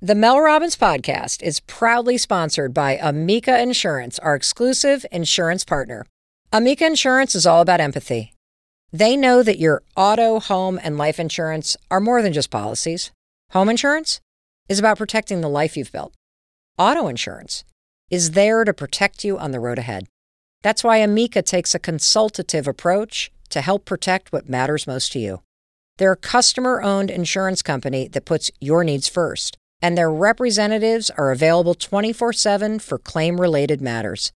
The Mel Robbins podcast is proudly sponsored by Amica Insurance, our exclusive insurance partner. Amica Insurance is all about empathy. They know that your auto, home, and life insurance are more than just policies. Home insurance is about protecting the life you've built. Auto insurance is there to protect you on the road ahead. That's why Amica takes a consultative approach to help protect what matters most to you. They're a customer owned insurance company that puts your needs first and their representatives are available 24 7 for claim related matters.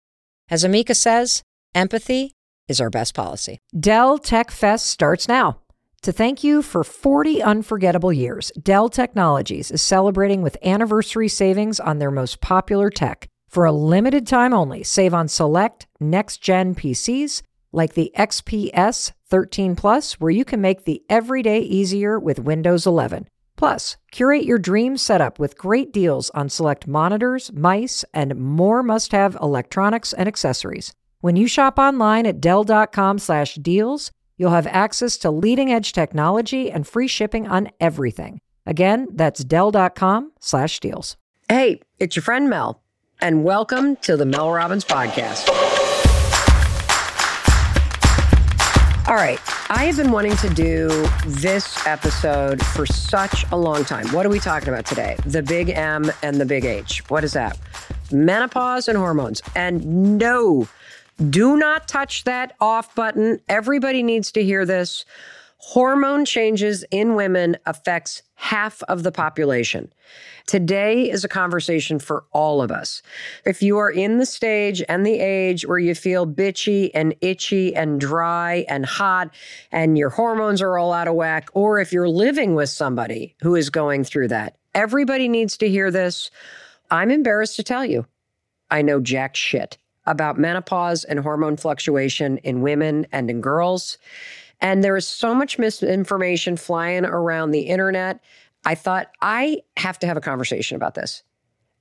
As Amica says, empathy is our best policy. Dell Tech Fest starts now. To thank you for 40 unforgettable years, Dell Technologies is celebrating with anniversary savings on their most popular tech. For a limited time only, save on select next gen PCs like the XPS 13 Plus, where you can make the everyday easier with Windows 11. Plus, curate your dream setup with great deals on select monitors, mice, and more must-have electronics and accessories. When you shop online at dell.com/deals, you'll have access to leading-edge technology and free shipping on everything. Again, that's dell.com/deals. Hey, it's your friend Mel, and welcome to the Mel Robbins podcast. All right. I have been wanting to do this episode for such a long time. What are we talking about today? The big M and the big H. What is that? Menopause and hormones. And no, do not touch that off button. Everybody needs to hear this. Hormone changes in women affects half of the population. Today is a conversation for all of us. If you are in the stage and the age where you feel bitchy and itchy and dry and hot and your hormones are all out of whack, or if you're living with somebody who is going through that, everybody needs to hear this. I'm embarrassed to tell you, I know jack shit about menopause and hormone fluctuation in women and in girls. And there is so much misinformation flying around the internet. I thought I have to have a conversation about this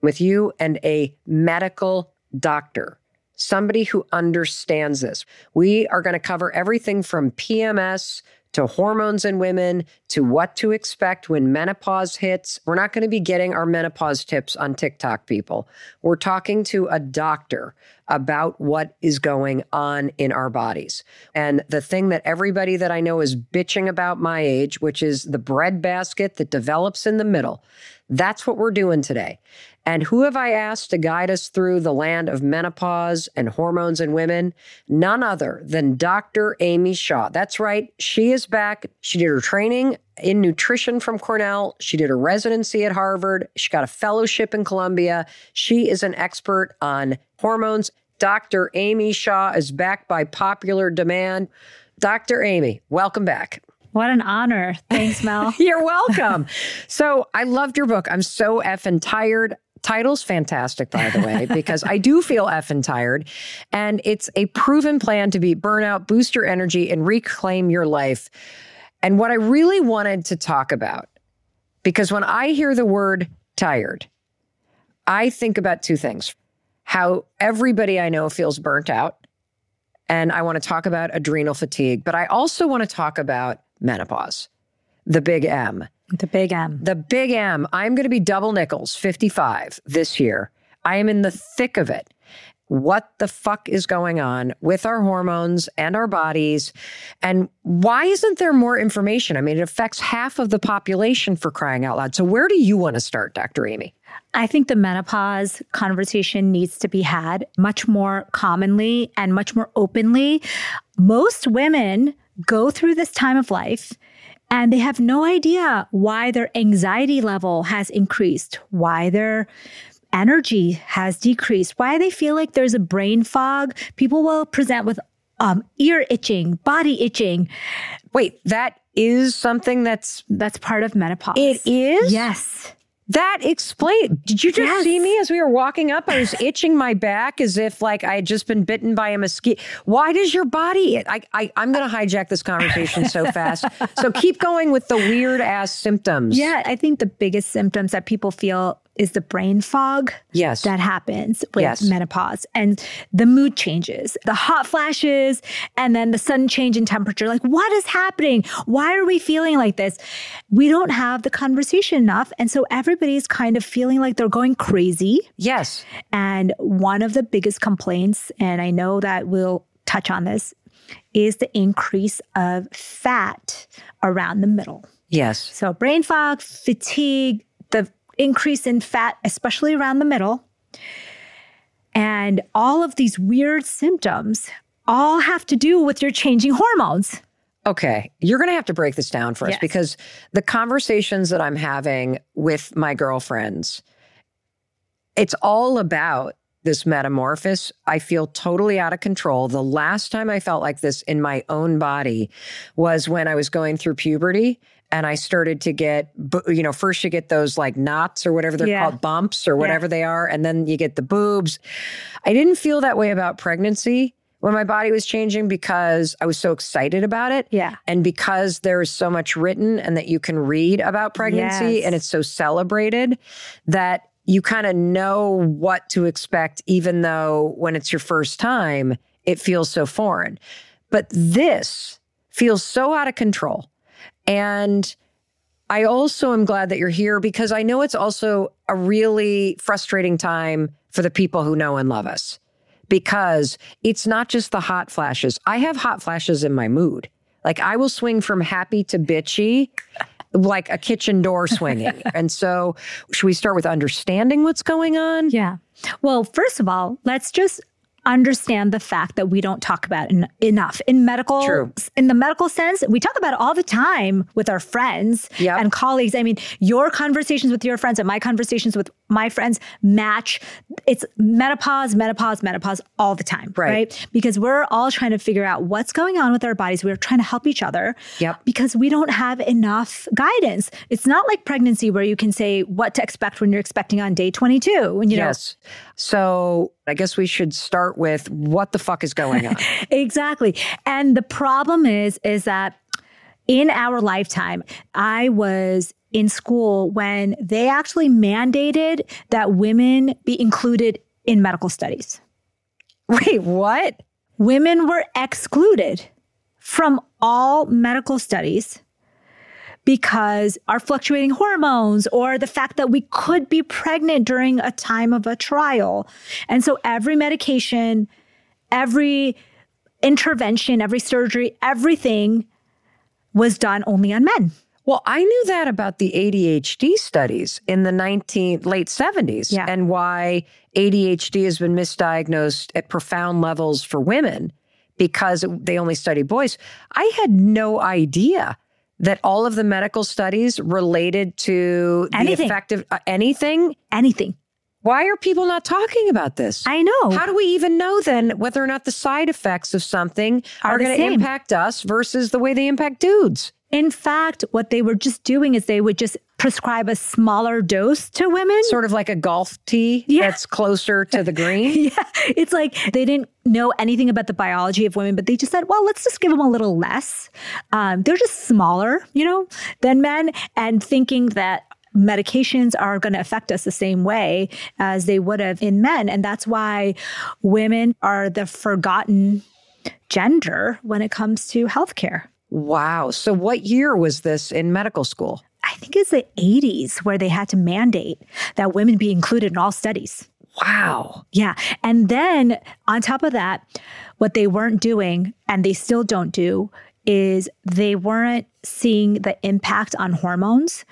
with you and a medical doctor, somebody who understands this. We are going to cover everything from PMS to hormones in women to what to expect when menopause hits. We're not going to be getting our menopause tips on TikTok, people. We're talking to a doctor about what is going on in our bodies. And the thing that everybody that I know is bitching about my age, which is the breadbasket that develops in the middle, that's what we're doing today. And who have I asked to guide us through the land of menopause and hormones in women? None other than Dr. Amy Shah. That's right. She is back. She did her training in nutrition from Cornell. She did a residency at Harvard. She got a fellowship in Columbia. She is an expert on hormones. Dr. Amy Shah is back by popular demand. Dr. Amy, welcome back. What an honor. Thanks, Mel. You're welcome. so I loved your book. I'm so effing tired. Title's fantastic, by the way, because I do feel effing tired. And it's a proven plan to beat burnout, boost your energy, and reclaim your life. And what I really wanted to talk about, because when I hear the word tired, I think about two things how everybody I know feels burnt out. And I want to talk about adrenal fatigue, but I also want to talk about menopause, the big M. The big M. The big M. I'm going to be double nickels, 55 this year. I am in the thick of it. What the fuck is going on with our hormones and our bodies? And why isn't there more information? I mean, it affects half of the population for crying out loud. So, where do you want to start, Dr. Amy? I think the menopause conversation needs to be had much more commonly and much more openly. Most women go through this time of life and they have no idea why their anxiety level has increased, why their energy has decreased, why they feel like there's a brain fog. People will present with um, ear itching, body itching. Wait, that is something that's that's part of menopause. It is? Yes. That explain. Did you just yes. see me as we were walking up? I was itching my back as if like I had just been bitten by a mosquito. Why does your body? I, I I'm going to hijack this conversation so fast. so keep going with the weird ass symptoms. Yeah, I think the biggest symptoms that people feel is the brain fog Yes. that happens with Yes. menopause and the mood changes, the hot flashes, and then the sudden change in temperature. Like, what is happening? Why are we feeling like this? We don't have the conversation enough. And so everybody's kind of feeling like they're going crazy. yes. And one of the biggest complaints, and I know that we'll touch on this, is the increase of fat around the middle. Yes. So, brain fog, fatigue, the increase in fat, especially around the middle, and all of these weird symptoms all have to do with your changing hormones. Okay, you're going to have to break this down for us Yes. because the conversations that I'm having with my girlfriends, it's all about this metamorphosis. I feel totally out of control. The last time I felt like this in my own body was when I was going through puberty and I started to get, you know, first you get those like knots or whatever they're Yeah. called, bumps or whatever they are, and then you get the boobs. I didn't feel that way about pregnancy when my body was changing because I was so excited about it. Yeah. And because there is so much written and that you can read about pregnancy Yes. and it's so celebrated that you kind of know what to expect, even though when it's your first time, it feels so foreign. But this feels so out of control. And I also am glad that you're here because I know it's also a really frustrating time for the people who know and love us because it's not just the hot flashes. I have hot flashes in my mood. Like I will swing from happy to bitchy like a kitchen door swinging. and so, should we start with understanding what's going on? Yeah. Well, first of all, let's just understand the fact that we don't talk about en- enough in medical True. in the medical sense we talk about it all the time with our friends Yep. and colleagues i mean your conversations with your friends and my conversations with my friends match it's menopause menopause menopause all the time Right. because we're all trying to figure out what's going on with our bodies we're trying to help each other Yep. because we don't have enough guidance it's not like pregnancy where you can say what to expect when you're expecting on day 22 and you know yes. So, I guess we should start with what the fuck is going on. exactly. And the problem is, is that in our lifetime, I was in school when they actually mandated that women be included in medical studies. Wait, what? Women were excluded from all medical studies because our fluctuating hormones or the fact that we could be pregnant during a time of a trial. And so every medication, every intervention, every surgery, everything was done only on men. Well, I knew that about the ADHD studies in the 19 late 70s Yeah. and why ADHD has been misdiagnosed at profound levels for women because they only study boys. I had no idea that all of the medical studies related to the Anything. effect of uh, anything. Anything. Why are people not talking about this? I know. How do we even know then whether or not the side effects of something Are are, going to impact us versus the way they impact dudes? In fact, what they were just doing is they would just prescribe a smaller dose to women. Sort of like a golf tee Yeah. that's closer to the green. Yeah, it's like they didn't know anything about the biology of women, but they just said, well, let's just give them a little less. Um, they're just smaller, you know, than men, and thinking that medications are going to affect us the same way as they would have in men. And that's why women are the forgotten gender when it comes to healthcare. Wow. So, what year was this in medical school? I think it's the 80s where they had to mandate that women be included in all studies. Wow. Yeah. And then on top of that, what they weren't doing, and they still don't do, is they weren't seeing the impact on hormones.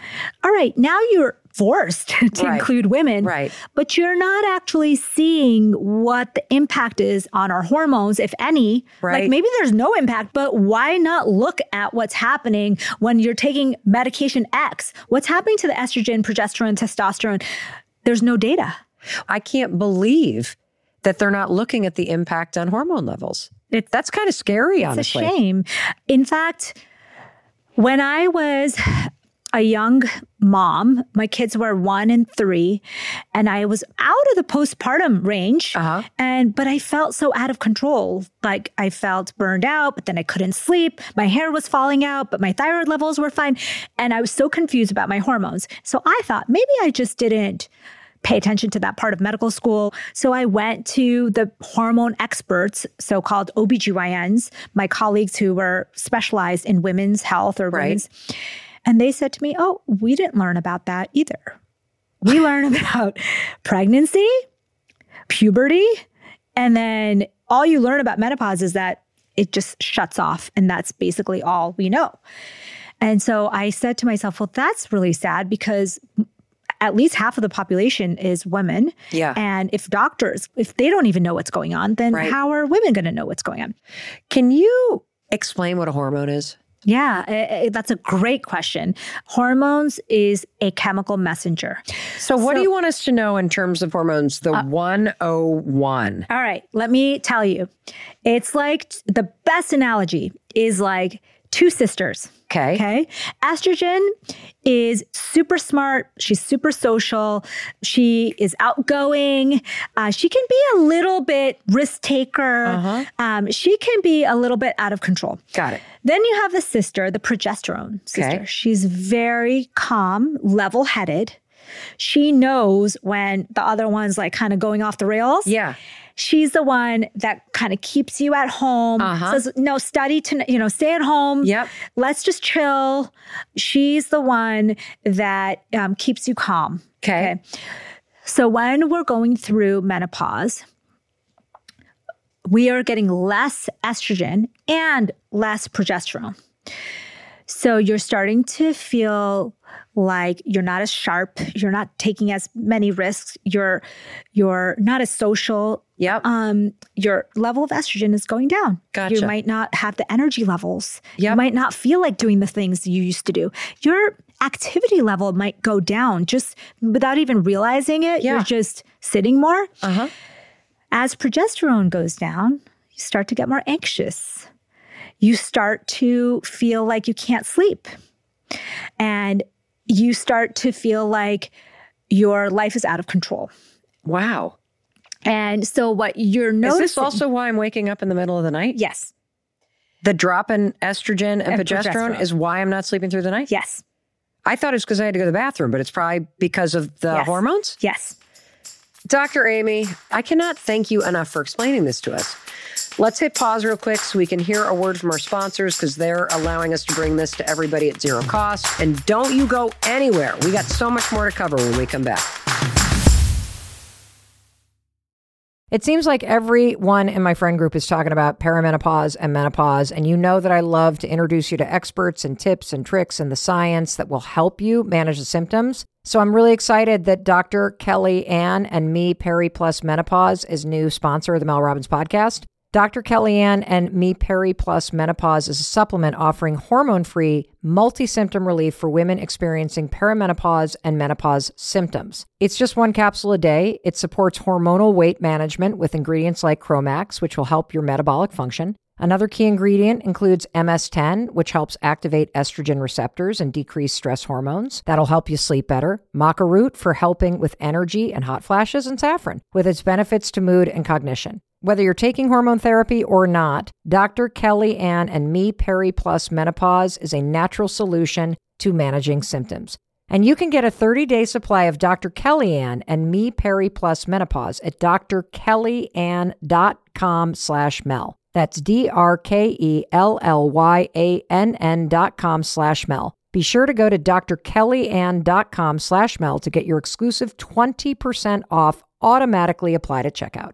All right, now you're forced to Right. include women, Right. but you're not actually seeing what the impact is on our hormones, if any. Right. Like maybe there's no impact, but why not look at what's happening when you're taking medication X? What's happening to the estrogen, progesterone, testosterone? There's no data. I can't believe that they're not looking at the impact on hormone levels. It's That's kind of scary, It's honestly. a shame. In fact, when I was a young mom, my kids were one and three, and I was out of the postpartum range. Uh-huh. And but I felt so out of control. Like I felt burned out, but then I couldn't sleep. My hair was falling out, but my thyroid levels were fine. And I was so confused about my hormones. So I thought maybe I just didn't pay attention to that part of medical school. So I went to the hormone experts, so called OBGYNs, my colleagues who were specialized in women's health or Right. women's. And they said to me, Oh, we didn't learn about that either. We learn about pregnancy, puberty, and then all you learn about menopause is that it just shuts off. And that's basically all we know. And so I said to myself, well, that's really sad because at least half of the population is women. Yeah. And if doctors, if they don't even know what's going on, then Right. how are women going to know what's going on? Can you explain what a hormone is? Yeah, eh, eh, that's a great question. Hormones is a chemical messenger. So, what So- do you want us to know in terms of hormones? The 101. All right, let me tell you. It's like the best analogy is like two sisters. Okay. Okay. Estrogen is super smart. She's super social. She is outgoing. Uh, she can be a little bit risk taker. Uh-huh. Um, she can be a little bit out of control. Got it. Then you have the sister, the progesterone sister. Okay. She's very calm, level headed. She knows when the other one's like kind of going off the rails. Yeah. She's the one that kind of keeps you at home. Uh-huh. Says, no, study to, you know, stay at home. Yep. Let's just chill. She's the one that um, keeps you calm. Okay. So when we're going through menopause, we are getting less estrogen and less progesterone. So you're starting to feel like you're not as sharp, you're not taking as many risks, you're you're not as social. Yep. Um, your level of estrogen is going down. Gotcha. You might not have the energy levels. You might not feel like doing the things you used to do. Your activity level might go down just without even realizing it. Yeah. You're just sitting more. Uh huh. As progesterone goes down, you start to get more anxious. You start to feel like you can't sleep. And you start to feel like your life is out of control. Wow. And so what you're noticing Is this also why I'm waking up in the middle of the night? Yes. The drop in estrogen and, And progesterone, progesterone. is why I'm not sleeping through the night? Yes. I thought it was because I had to go to the bathroom, but it's probably because of the Yes. hormones. Yes. Dr. Amy, I cannot thank you enough for explaining this to us. Let's hit pause real quick so we can hear a word from our sponsors because they're allowing us to bring this to everybody at zero cost. And don't you go anywhere. We got so much more to cover when we come back. It seems like everyone in my friend group is talking about perimenopause and menopause. And you know that I love to introduce you to experts and tips and tricks and the science that will help you manage the symptoms. So I'm really excited that Dr. Kellyann and Me Perry Plus Menopause is new sponsor of the Mel Robbins podcast. Dr. Kellyanne and Me Perry Plus Menopause is a supplement offering hormone free, multi symptom relief for women experiencing perimenopause and menopause symptoms. It's just one capsule a day. It supports hormonal weight management with ingredients like Chromax, which will help your metabolic function. Another key ingredient includes MS10, which helps activate estrogen receptors and decrease stress hormones. That'll help you sleep better. Maca root for helping with energy and hot flashes, and saffron with its benefits to mood and cognition. Whether you're taking hormone therapy or not, Dr. Kellyann and Me Perry Plus Menopause is a natural solution to managing symptoms. And you can get a 30-day supply of Dr. Kellyanne and Me Perry Plus Menopause at drkellyann.com slash Mel. That's E D-R-K-E-L-L-Y-A-N-N dot com slash Mel. Be sure to go to drkellyann.com slash Mel to get your exclusive 20% off automatically applied at checkout.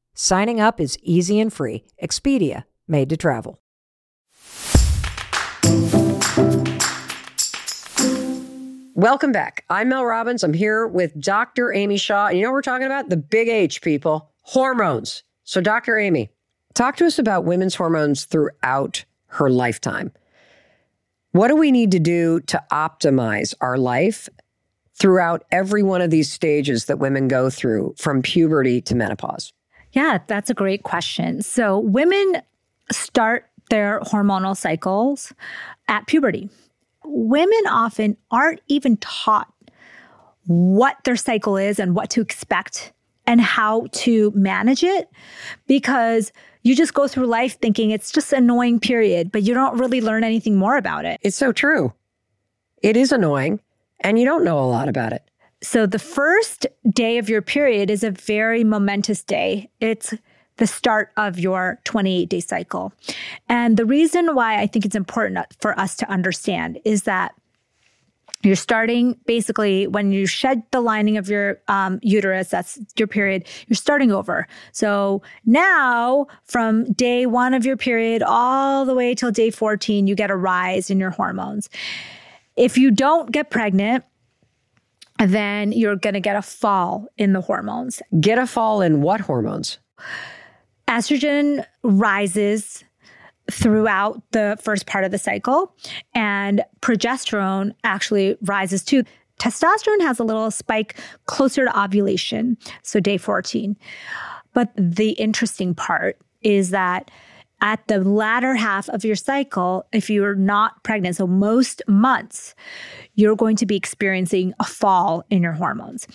Signing up is easy and free. Expedia, made to travel. Welcome back. I'm Mel Robbins. I'm here with Dr. Amy Shah. And you know what we're talking about? The big H, people hormones. So, Dr. Amy, talk to us about women's hormones throughout her lifetime. What do we need to do to optimize our life throughout every one of these stages that women go through from puberty to menopause? Yeah, that's a great question. So, women start their hormonal cycles at puberty. Women often aren't even taught what their cycle is and what to expect and how to manage it because you just go through life thinking it's just an annoying period, but you don't really learn anything more about it. It's so true. It is annoying, and you don't know a lot about it. So, the first day of your period is a very momentous day. It's the start of your 28 day cycle. And the reason why I think it's important for us to understand is that you're starting basically when you shed the lining of your um, uterus, that's your period, you're starting over. So now, from day one of your period all the way till day 14, you get a rise in your hormones. If you don't get pregnant, then you're going to get a fall in the hormones. Get a fall in what hormones? Estrogen rises throughout the first part of the cycle. And progesterone actually rises too. Testosterone has a little spike closer to ovulation, so day 14. But the interesting part is that at the latter half of your cycle, if you're not pregnant, so most months, you're going to be experiencing a fall in your hormones.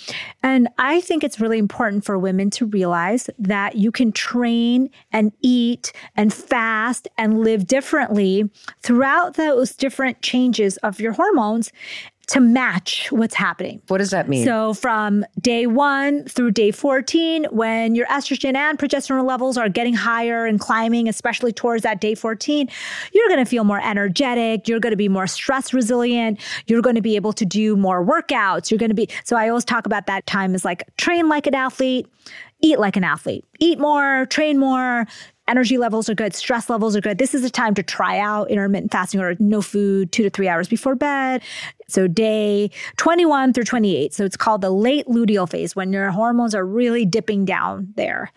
And I think it's really important for women to realize that you can train and eat and fast and live differently throughout those different changes of your hormones to match what's happening. What does that mean? So, from day one through day 14, when your estrogen and progesterone levels are getting higher and climbing, especially towards that day 14, you're going to feel more energetic. You're going to be more stress resilient. You're going to be able to do more workouts. You're going to be, so I always talk about that time as like train like an athlete, eat like an athlete, eat more, train more, energy levels are good, stress levels are good. This is a time to try out intermittent fasting or no food two to three hours before bed. So day 21 through 28. So it's called the late luteal phase when your hormones are really dipping down there.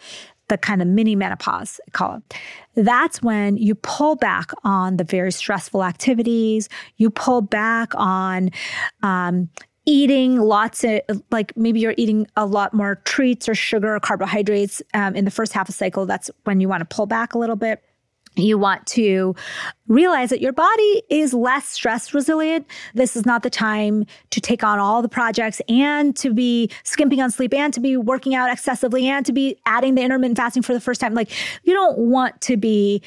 The kind of mini menopause, I call it. That's when you pull back on the very stressful activities. You pull back on um, eating lots of like maybe you're eating a lot more treats or sugar or carbohydrates um, in the first half of cycle that's when you want to pull back a little bit you want to realize that your body is less stress resilient. This is not the time to take on all the projects and to be skimping on sleep and to be working out excessively and to be adding the intermittent fasting for the first time. Like, you don't want to be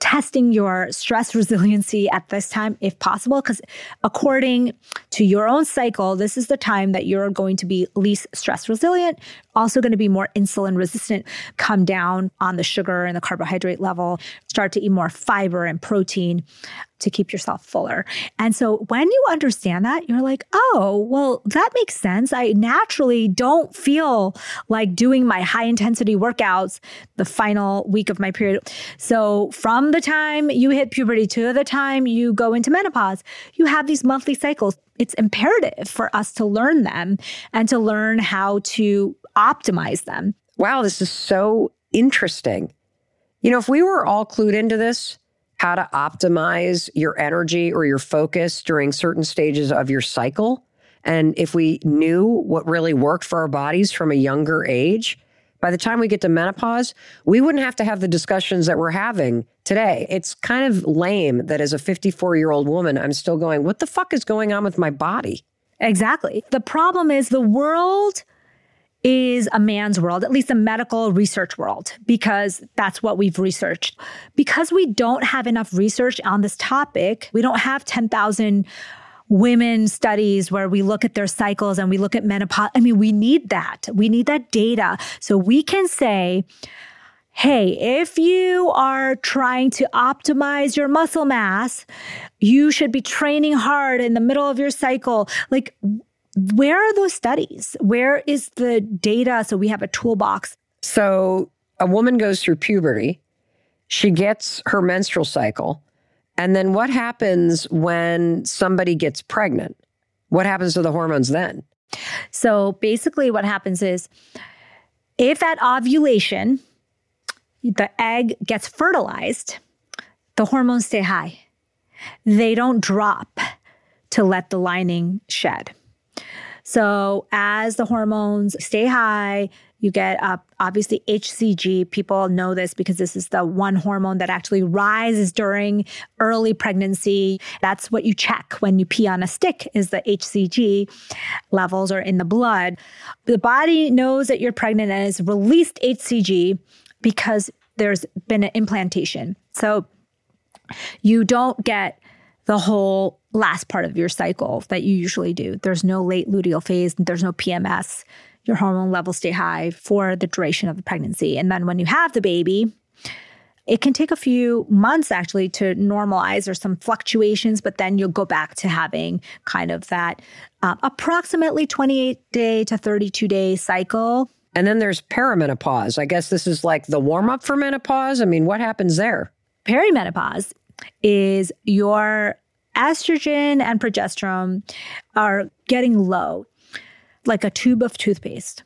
testing your stress resiliency at this time if possible because according to your own cycle this is the time that you're going to be least stress resilient also going to be more insulin resistant come down on the sugar and the carbohydrate level start to eat more fiber and protein to keep yourself fuller. And so when you understand that, you're like, oh, well, that makes sense. I naturally don't feel like doing my high intensity workouts the final week of my period. So from the time you hit puberty to the time you go into menopause, you have these monthly cycles. It's imperative for us to learn them and to learn how to optimize them. Wow, this is so interesting. You know, if we were all clued into this, how to optimize your energy or your focus during certain stages of your cycle. And if we knew what really worked for our bodies from a younger age, by the time we get to menopause, we wouldn't have to have the discussions that we're having today. It's kind of lame that as a 54 year old woman, I'm still going, what the fuck is going on with my body? Exactly. The problem is the world is a man's world, at least a medical research world, because that's what we've researched. Because we don't have enough research on this topic, we don't have 10,000 women studies where we look at their cycles and we look at menopause. I mean, we need that. We need that data. So we can say, hey, if you are trying to optimize your muscle mass, you should be training hard in the middle of your cycle. Like, where are those studies? Where is the data so we have a toolbox? So a woman goes through puberty, she gets her menstrual cycle. And then what happens when somebody gets pregnant? What happens to the hormones then? So basically, what happens is if at ovulation, the egg gets fertilized, the hormones stay high. They don't drop to let the lining shed. So as the hormones stay high, you get up, obviously, HCG. People know this because this is the one hormone that actually rises during early pregnancy. That's what you check when you pee on a stick is the HCG levels are in the blood. The body knows that you're pregnant and has released HCG because there's been an implantation. So you don't get the whole last part of your cycle that you usually do. There's no late luteal phase, there's no PMS your hormone levels stay high for the duration of the pregnancy. And then when you have the baby, it can take a few months actually to normalize or some fluctuations, but then you'll go back to having kind of that uh, approximately 28 day to 32 day cycle. And then there's perimenopause. I guess this is like the warm up for menopause. I mean, what happens there? Perimenopause is your estrogen and progesterone are getting low like a tube of toothpaste.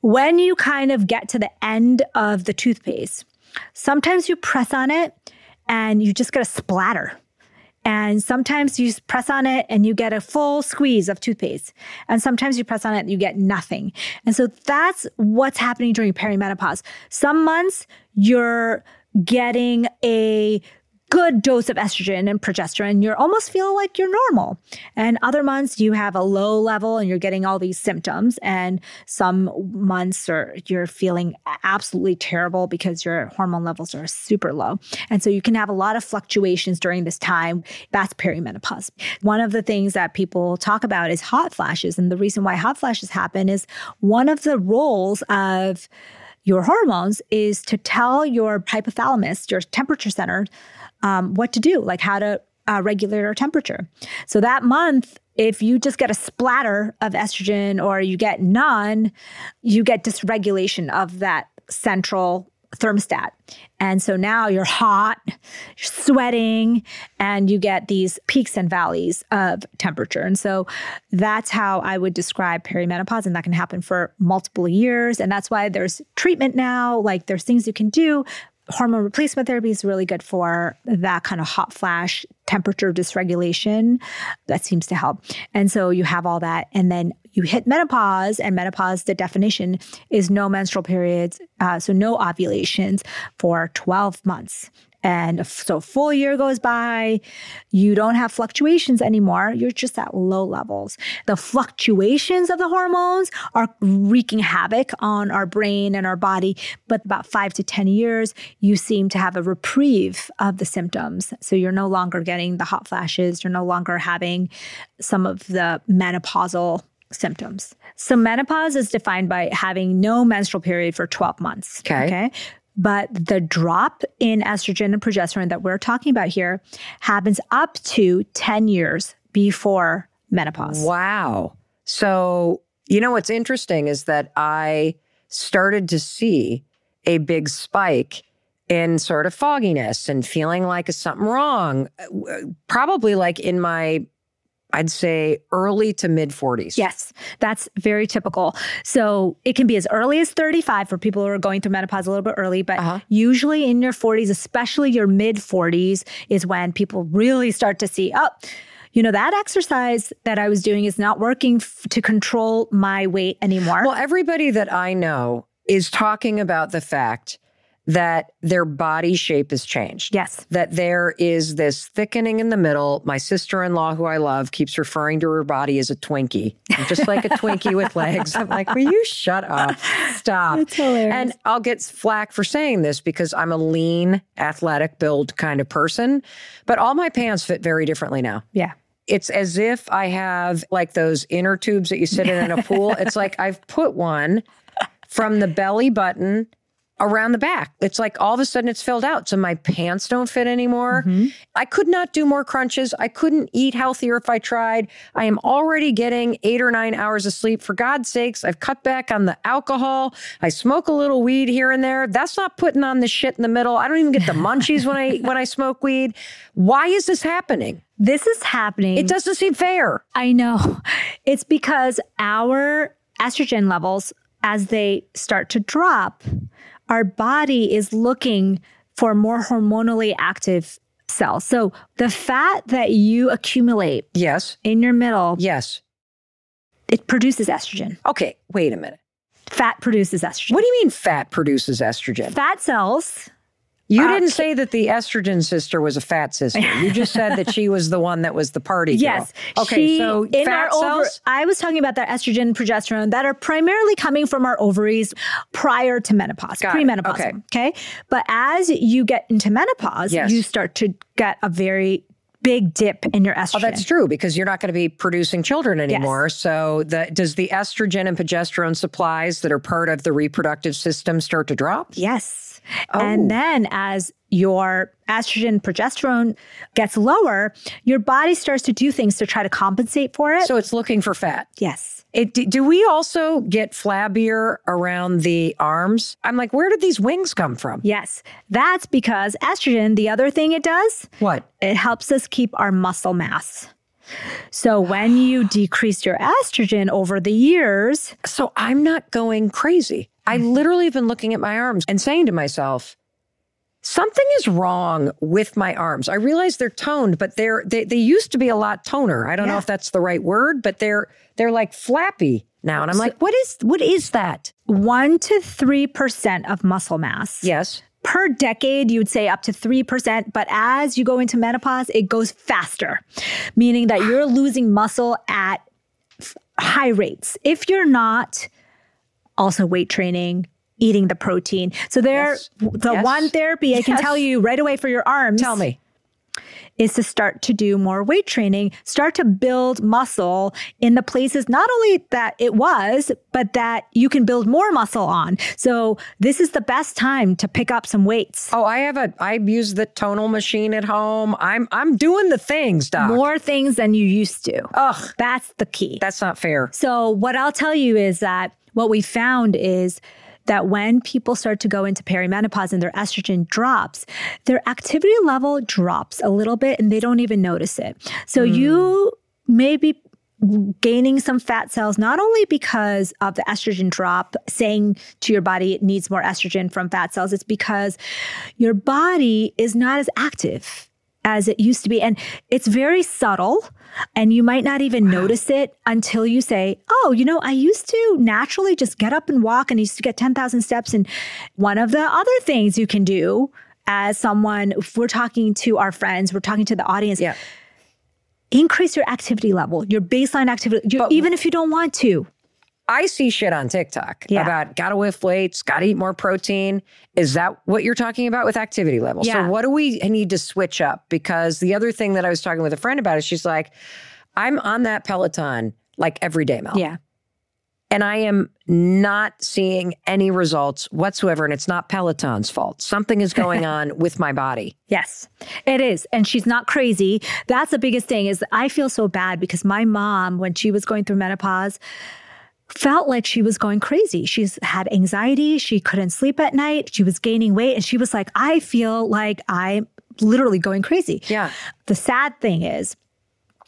When you kind of get to the end of the toothpaste, sometimes you press on it and you just get a splatter. And sometimes you press on it and you get a full squeeze of toothpaste. And sometimes you press on it and you get nothing. And so that's what's happening during perimenopause. Some months you're getting a good dose of estrogen and progesterone, you're almost feel like you're normal. And other months you have a low level and you're getting all these symptoms. And some months are you're feeling absolutely terrible because your hormone levels are super low. And so you can have a lot of fluctuations during this time. That's perimenopause. One of the things that people talk about is hot flashes. And the reason why hot flashes happen is one of the roles of your hormones is to tell your hypothalamus, your temperature center, um, what to do, like how to uh, regulate our temperature. So that month, if you just get a splatter of estrogen or you get none, you get dysregulation of that central thermostat. And so now you're hot, you're sweating, and you get these peaks and valleys of temperature. And so that's how I would describe perimenopause. And that can happen for multiple years. And that's why there's treatment now, like there's things you can do hormone replacement therapy is really good for that kind of hot flash temperature dysregulation that seems to help. And so you have all that and then you hit menopause and menopause the definition is no menstrual periods uh, so no ovulations for 12 months and so full year goes by, you don't have fluctuations anymore. You're just at low levels. The fluctuations of the hormones are wreaking havoc on our brain and our body. But about five to 10 years, you seem to have a reprieve of the symptoms. So you're no longer getting the hot flashes. You're no longer having some of the menopausal symptoms. So menopause is defined by having no menstrual period for 12 months. Okay. Okay. But the drop in estrogen and progesterone that we're talking about here happens up to 10 years before menopause. Wow. So, you know what's interesting is that I started to see a big spike in sort of fogginess and feeling like something wrong, uh, probably like in my I'd say early to mid 40s. Yes, that's very typical. So it can be as early as 35 for people who are going through menopause a little bit early, but uh-huh. usually in your 40s, especially your mid 40s, is when people really start to see, oh, you know, that exercise that I was doing is not working f- to control my weight anymore. Well, everybody that I know is talking about the fact that their body shape has changed. Yes. That there is this thickening in the middle. My sister in law, who I love, keeps referring to her body as a Twinkie, just like a Twinkie with legs. I'm like, will you shut up? Stop. It's hilarious. And I'll get flack for saying this because I'm a lean, athletic build kind of person, but all my pants fit very differently now. Yeah. It's as if I have like those inner tubes that you sit in in a pool. It's like I've put one from the belly button around the back. It's like all of a sudden it's filled out. So my pants don't fit anymore. Mm-hmm. I could not do more crunches. I couldn't eat healthier if I tried. I am already getting eight or nine hours of sleep. For God's sakes, I've cut back on the alcohol. I smoke a little weed here and there. That's not putting on the shit in the middle. I don't even get the munchies when I when I smoke weed. Why is this happening? This is happening. It doesn't seem fair. I know. It's because our estrogen levels as they start to drop our body is looking for more hormonally active cells. So the fat that you accumulate yes in your middle yes It produces estrogen. Okay, wait a minute. Fat produces estrogen. What do you mean fat produces estrogen? Fat cells. You Uh, didn't say that the estrogen sister was a fat sister. You just said that she was the one that was the party girl. Yes. Okay, She- so in our over- I was talking about that estrogen, progesterone that are primarily coming from our ovaries prior to menopause, Got it. premenopausal. Okay. Okay. But as you get into menopause, Yes. you start to get a very big dip in your estrogen. Oh, that's true because you're not going to be producing children anymore. So, the, does the estrogen and progesterone supplies that are part of the reproductive system start to drop? Yes. Oh. And then as your estrogen, progesterone gets lower, your body starts to do things to try to compensate for it. So, it's looking for fat. yes. It, do, do we also get flabbier around the arms? I'm like, where did these wings come from? Yes. That's because estrogen, the other thing it does, What? it helps us keep our muscle mass. So when you decrease your estrogen over the years, So I'm not going crazy. I mm-hmm. literally have been looking at my arms and saying to myself, something is wrong with my arms. I realize they're toned, but they're they, they used to be a lot toner. I don't know if that's the right word, but they're they're like flappy now. And I'm like, what is what is that? one to 3% of muscle mass. Yes. Per decade, you would say up to 3%. But as you go into menopause, it goes faster, meaning that you're losing muscle at high rates. If you're not also weight training, eating the protein. So there, Yes. the Yes. one therapy I can Yes. tell you right away for your arms. Tell me. is to start to do more weight training, start to build muscle in the places not only that it was, but that you can build more muscle on. So this is the best time to pick up some weights. Oh, I have a I use the Tonal machine at home. I'm I'm doing the things, Doc. More things than you used to. Ugh, That's the key. that's not fair. So, what I'll tell you is that what we found is that when people start to go into perimenopause and their estrogen drops, their activity level drops a little bit and they don't even notice it. So, hmm. you may be gaining some fat cells, not only because of the estrogen drop, saying to your body it needs more estrogen from fat cells, it's because your body is not as active as it used to be. And it's very subtle. And you might not even notice it until you say, Oh, you know, I used to naturally just get up and walk and I used to get 10,000 steps. And one of the other things you can do as someone, if we're talking to our friends, we're talking to the audience, Yeah. increase your activity level, your baseline activity, you- But- even if you don't want to. I see shit on TikTok Yeah. about gotta lift weights, gotta eat more protein. Is that what you're talking about with activity level? Yeah. So what do we need to switch up? Because the other thing that I was talking with a friend about is she's like, I'm on that Peloton like every day, Mel. Yeah. And I am not seeing any results whatsoever. And it's not Peloton's fault. Something is going on with my body. Yes, it is. And she's not crazy. That's the biggest thing is I feel so bad because my mom, when she was going through menopause, felt like she was going crazy. She's had anxiety. She couldn't sleep at night. She was gaining weight. And she was like, I feel like I'm literally going crazy. Yeah. The sad thing is,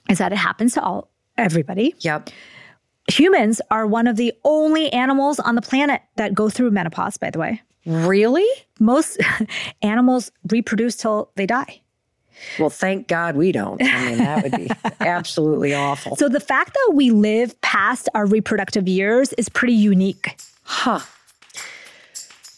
is that it happens to all everybody. Yep. Humans are one of the only animals on the planet that go through menopause, by the way. Really? Most animals reproduce till they die. Well, thank God we don't. I mean, that would be absolutely awful. So the fact that we live past our reproductive years is pretty unique. Huh.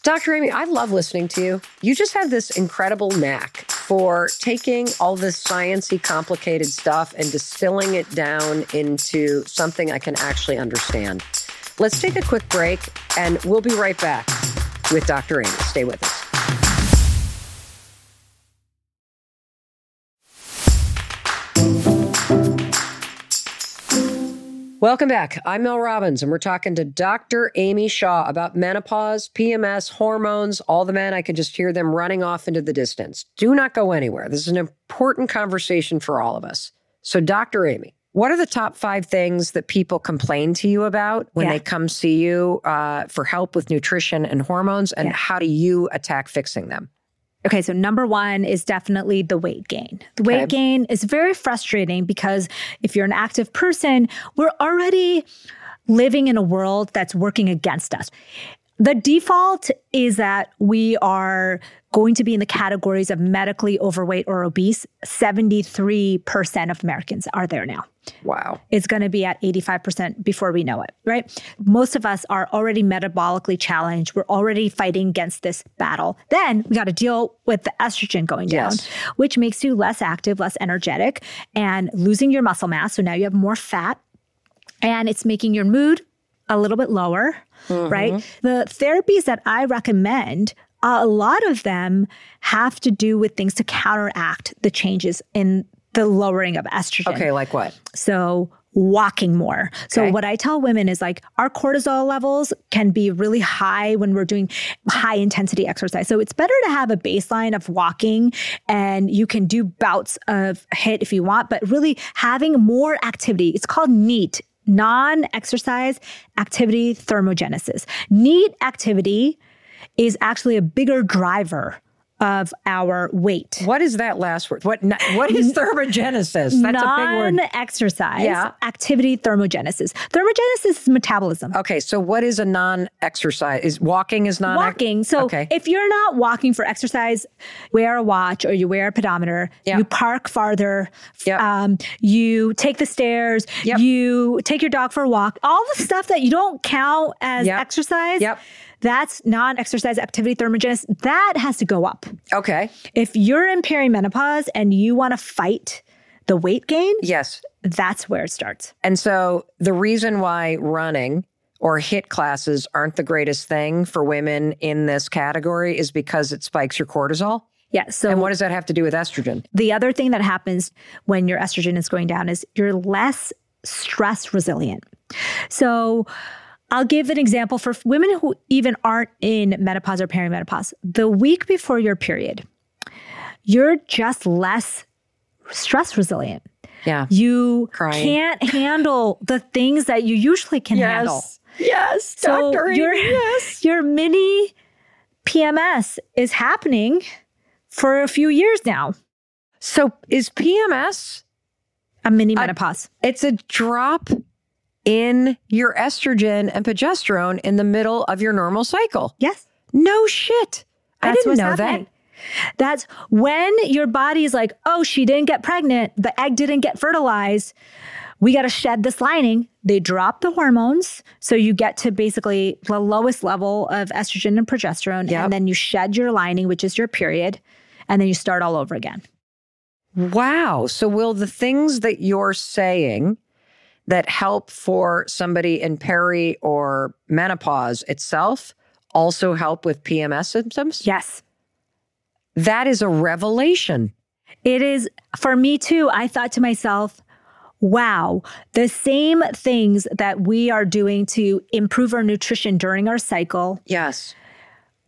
Dr. Amy, I love listening to you. You just have this incredible knack for taking all this sciencey, complicated stuff and distilling it down into something I can actually understand. Let's take a quick break and we'll be right back with Dr. Amy. Stay with us. Welcome back. I'm Mel Robbins, and we're talking to Dr. Amy Shah about menopause, PMS, hormones, all the men. I can just hear them running off into the distance. Do not go anywhere. This is an important conversation for all of us. So, Dr. Amy, what are the top five things that people complain to you about when Yeah. they come see you uh, for help with nutrition and hormones, and Yeah. how do you attack fixing them? Okay, so number one is definitely the weight gain. The weight gain is very frustrating because if you're an active person, we're already living in a world that's working against us. The default is that we are going to be in the categories of medically overweight or obese. 73% of Americans are there now. Wow. It's going to be at 85% before we know it, right? Most of us are already metabolically challenged. We're already fighting against this battle. Then we got to deal with the estrogen going down, Yes. which makes you less active, less energetic, and losing your muscle mass. So now you have more fat, and it's making your mood a little bit lower, right? Mm-hmm. The therapies that I recommend, Uh, a lot of them have to do with things to counteract the changes in the lowering of estrogen. Okay, like what? So walking more. So what I tell women is like our cortisol levels can be really high when we're doing high intensity exercise. So it's better to have a baseline of walking and you can do bouts of HIIT if you want, but really having more activity. It's called NEAT, non-exercise activity thermogenesis. NEAT activity is actually a bigger driver of our weight. What is that last word? What what is thermogenesis? That's a big word. non-exercise Yeah. activity thermogenesis. Thermogenesis is metabolism. Okay, so what is a non-exercise? Is walking is non Walking. So Okay. if you're not walking for exercise, wear a watch or you wear a pedometer. Yeah. You park farther. Yep. Um, you take the stairs. Yep. You take your dog for a walk. All the stuff that you don't count as Yep. exercise. Yep. That's non-exercise activity thermogenesis. That has to go up. Okay. If you're in perimenopause and you want to fight the weight gain, Yes. that's where it starts. And so the reason why running or HIIT classes aren't the greatest thing for women in this category is because it spikes your cortisol. Yeah. So And what does that have to do with estrogen? the other thing that happens when your estrogen is going down is you're less stress resilient. So I'll give an example for women who even aren't in menopause or perimenopause. The week before your period, you're just less stress resilient. Yeah. You Crying. can't handle the things that you usually can handle. Yes. So your, yes. your mini PMS is happening for a few years now. So is PMS A mini menopause. it's a drop in your estrogen and progesterone in the middle of your normal cycle. yes. No shit. I didn't know happening. that. That's when your body is like, oh, she didn't get pregnant. The egg didn't get fertilized. We got to shed this lining. They drop the hormones. So you get to basically the lowest level of estrogen and progesterone. Yep. And then you shed your lining, which is your period. And then you start all over again. Wow. So, will the things that you're saying that help for somebody in peri or menopause itself also help with PMS symptoms? Yes. That is a revelation. It is for me too. I thought to myself, wow, the same things that we are doing to improve our nutrition during our cycle Yes.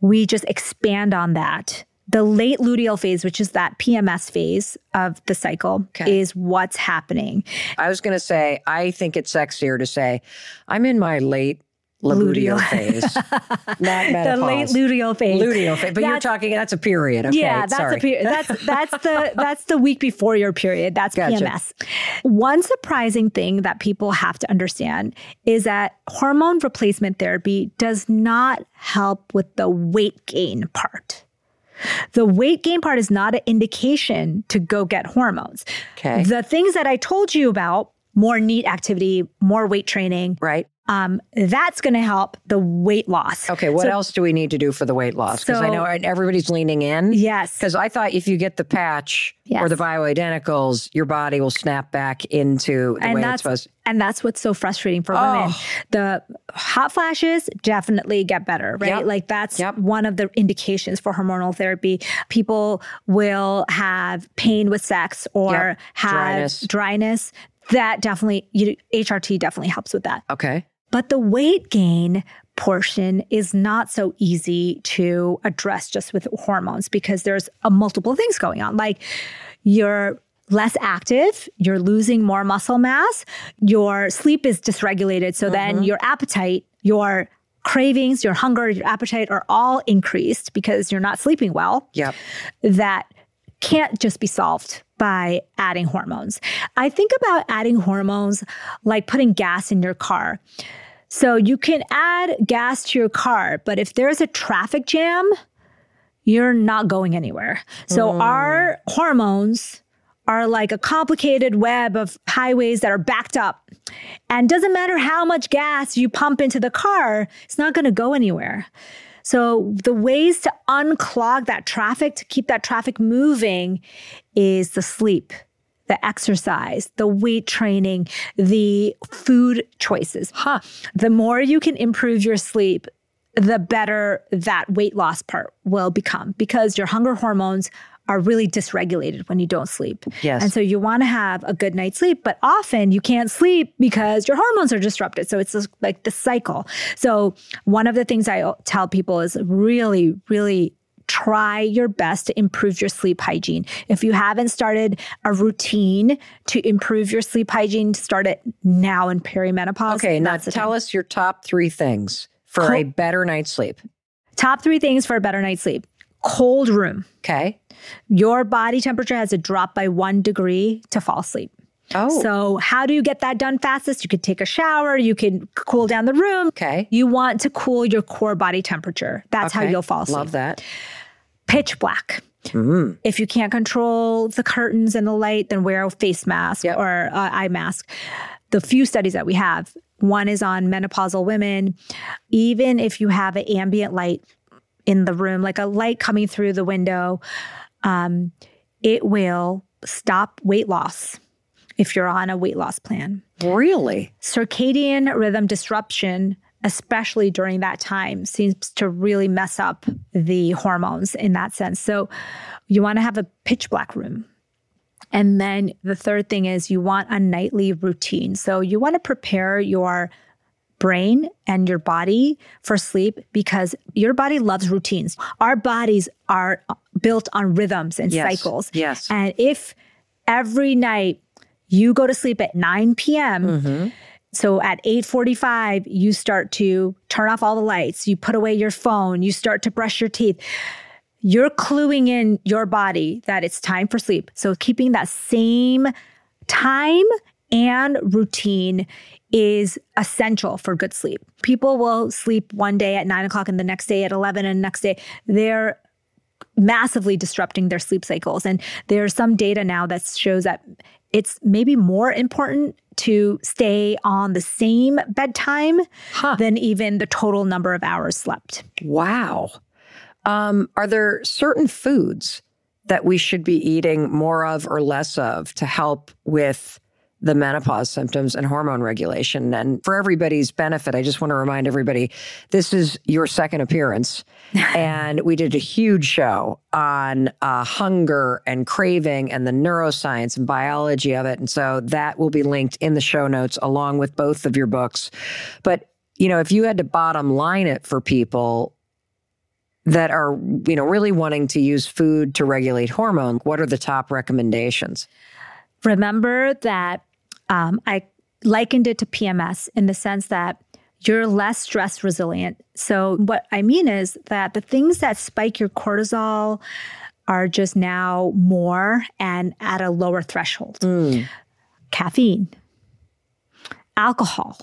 we just expand on that. The late luteal phase, which is that PMS phase of the cycle, Okay. is what's happening. I was going to say, I think it's sexier to say, I'm in my late luteal phase, not The late luteal phase. luteal phase. But you're talking, that's a period. Okay. yeah, that's sorry. a period. That's that's the that's the week before your period. That's Gotcha. PMS. One surprising thing that people have to understand is that hormone replacement therapy does not help with the weight gain part. The weight gain part is not an indication to go get hormones. Okay. The things that I told you about, more NEAT activity, more weight training, Right. Um, that's going to help the weight loss. Okay. What So- else do we need to do for the weight loss? Because I know everybody's leaning in. Yes. Because I thought if you get the patch or Yes. the bioidenticals, your body will snap back into the and way it's supposed. and that's what's so frustrating for women. Oh. The hot flashes definitely get better, right? Yep. Like that's Yep. one of the indications for hormonal therapy. People will have pain with sex or Yep. have Dryness. dryness. That definitely you, HRT definitely helps with that. Okay. But the weight gain portion is not so easy to address just with hormones because there's a multiple things going on. Like you're less active, you're losing more muscle mass, your sleep is dysregulated. So then mm-hmm. your appetite, your cravings, your hunger, your appetite are all increased because you're not sleeping well Yep. that can't just be solved by adding hormones. I think about adding hormones like putting gas in your car. So you can add gas to your car, but if there's a traffic jam, you're not going anywhere. So mm. our hormones are like a complicated web of highways that are backed up. And doesn't matter how much gas you pump into the car, it's not going to go anywhere. So the ways to unclog that traffic, to keep that traffic moving is the sleep, the exercise, the weight training, the food choices. Huh. The more you can improve your sleep, the better that weight loss part will become because your hunger hormones are really dysregulated when you don't sleep. Yes. And so you want to have a good night's sleep, but often you can't sleep because your hormones are disrupted. So it's like the cycle. So one of the things I tell people is really, really try your best to improve your sleep hygiene. If you haven't started a routine to improve your sleep hygiene, start it now in perimenopause. Okay, now tell time. us your top three things for cool. a better night's sleep. Top three things for a better night's sleep cold room. Okay. Your body temperature has to drop by one degree to fall asleep. Oh. So, how do you get that done fastest? You could take a shower, you can cool down the room. Okay. You want to cool your core body temperature. That's okay. how you'll fall asleep. Love that. Pitch black. Mm-hmm. If you can't control the curtains and the light, then wear a face mask yep. or uh, eye mask. The few studies that we have, one is on menopausal women. Even if you have an ambient light in the room, like a light coming through the window, um, it will stop weight loss if you're on a weight loss plan. Really? Circadian rhythm disruption, especially during that time, seems to really mess up the hormones in that sense. So you want to have a pitch black room. And then the third thing is you want a nightly routine. So you want to prepare your brain and your body for sleep because your body loves routines. Our bodies are built on rhythms and yes. cycles. Yes. And if every night you go to sleep at 9 p.m., mm-hmm. So at 8:45 you start to turn off all the lights, you put away your phone, you start to brush your teeth. You're cluing in your body that it's time for sleep. So keeping that same time and routine is essential for good sleep. People will sleep one day at nine o'clock and the next day at 11 and the next day. They're massively disrupting their sleep cycles. And there's some data now that shows that it's maybe more important to stay on the same bedtime huh. than even the total number of hours slept. Wow. Um, are there certain foods that we should be eating more of or less of to help with the menopause symptoms and hormone regulation. And for everybody's benefit, I just want to remind everybody this is your second appearance. and we did a huge show on uh, hunger and craving and the neuroscience and biology of it. And so that will be linked in the show notes along with both of your books. But, you know, if you had to bottom line it for people, that are you know really wanting to use food to regulate hormone what are the top recommendations remember that um, I likened it to PMS in the sense that you're less stress resilient. So, what I mean is that the things that spike your cortisol are just now more and at a lower threshold. Mm. Caffeine, alcohol,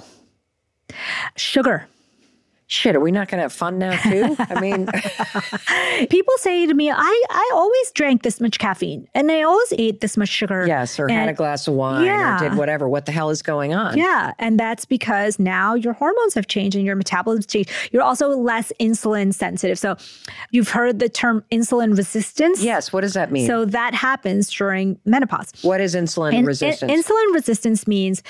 sugar shit, are we not going to have fun now too? I mean, people say to me, I, I always drank this much caffeine and I always ate this much sugar. Yes, or and, had a glass of wine yeah. or did whatever. What the hell is going on? Yeah. And that's because now your hormones have changed and your metabolism changed. You're also less insulin sensitive. So you've heard the term insulin resistance. Yes. What does that mean? So that happens during menopause. What is insulin in, resistance? In, insulin resistance means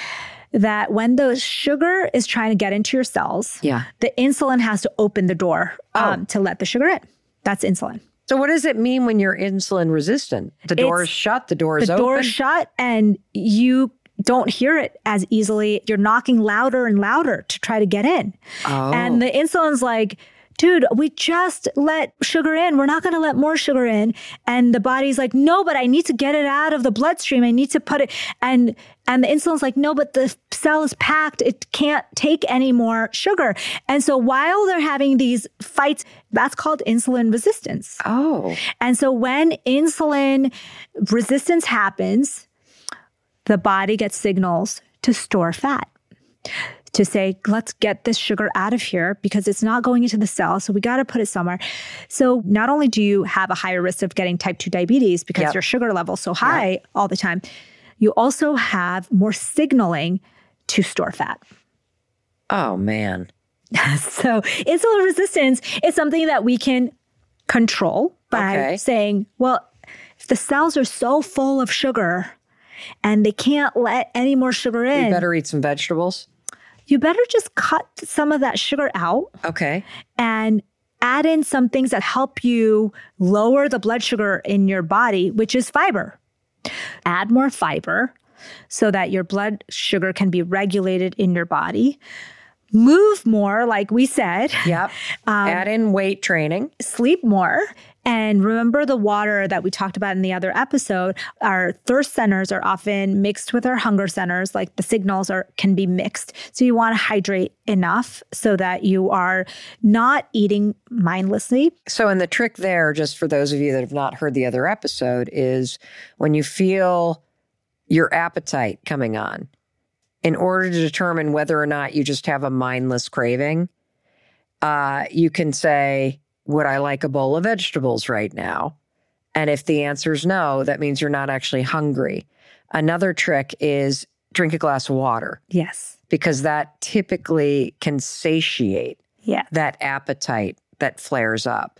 that when the sugar is trying to get into your cells, yeah. the insulin has to open the door um, oh. to let the sugar in. That's insulin. So what does it mean when you're insulin resistant? The door it's, is shut, the door is the open. The door is shut and you don't hear it as easily. You're knocking louder and louder to try to get in. Oh. And the insulin's like, dude, we just let sugar in. We're not going to let more sugar in. And the body's like, no, but I need to get it out of the bloodstream. I need to put it. And, and the insulin's like, no, but the cell is packed. It can't take any more sugar. And so while they're having these fights, that's called insulin resistance. Oh. And so when insulin resistance happens, the body gets signals to store fat. to say, let's get this sugar out of here because it's not going into the cell. So we got to put it somewhere. So not only do you have a higher risk of getting type 2 diabetes because Yep. your sugar level's so high all the time, you also have more signaling to store fat. Oh man. So insulin resistance is something that we can control by Okay. saying, well, if the cells are so full of sugar and they can't let any more sugar in, You better eat some vegetables. you better just cut some of that sugar out Okay. and add in some things that help you lower the blood sugar in your body, which is fiber. Add more fiber so that your blood sugar can be regulated in your body. Move more, like we said, Yep. Um, Add in weight training. sleep more. And remember the water that we talked about in the other episode. Our thirst centers are often mixed with our hunger centers, like the signals are can be mixed. So you want to hydrate enough so that you are not eating mindlessly. So, and the trick there, just for those of you that have not heard the other episode, is when you feel your appetite coming on, in order to determine whether or not you just have a mindless craving, uh, you can say, Would I like a bowl of vegetables right now? And if the answer is no, that means you're not actually hungry. Another trick is drink a glass of water Yes. because that typically can satiate Yeah. that appetite that flares up.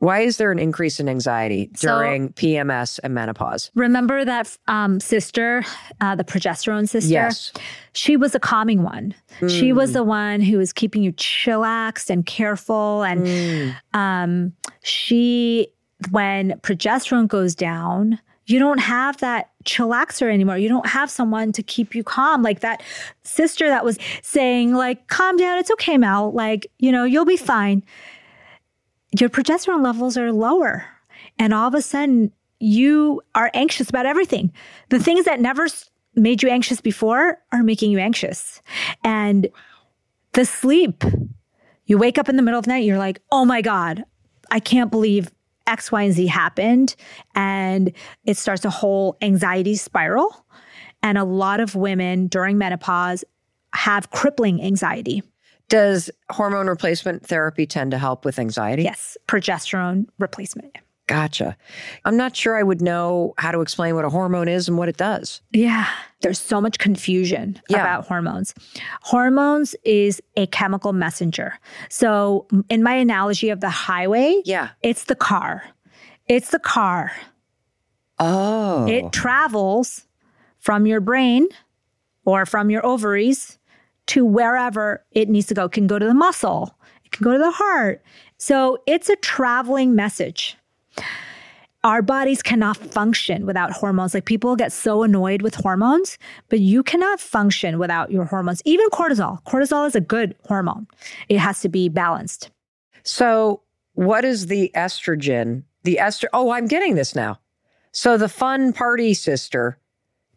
Why is there an increase in anxiety So- during PMS and menopause? Remember that um, sister, uh, the progesterone sister? Yes. She was a calming one. She was the one who was keeping you chillaxed and careful. And Mm. um, she, when progesterone goes down, you don't have that chillaxer anymore. You don't have someone to keep you calm. Like that sister that was saying, like, calm down, it's okay, Mel. Like, you know, you'll be fine. Your progesterone levels are lower. And all of a sudden, you are anxious about everything. The things that never made you anxious before are making you anxious. And the sleep, you wake up in the middle of the night, you're like, oh my God, I can't believe X, Y, and Z happened. And it starts a whole anxiety spiral. And a lot of women during menopause have crippling anxiety. Does hormone replacement therapy tend to help with anxiety? Yes, progesterone replacement. Gotcha. I'm not sure I would know how to explain what a hormone is and what it does. Yeah. There's so much confusion Yeah. about hormones. Hormones is a chemical messenger. So, in my analogy of the highway, Yeah. it's the car. It's the car. Oh. It travels from your brain or from your ovaries to wherever it needs to go. It can go to the muscle, it can go to the heart. So, it's a traveling message. Our bodies cannot function without hormones. Like people get so annoyed with hormones, but you cannot function without your hormones. Even cortisol. Cortisol is a good hormone. It has to be balanced. so, what is the estrogen? The ester. Oh, I'm getting this now. So, the fun party sister,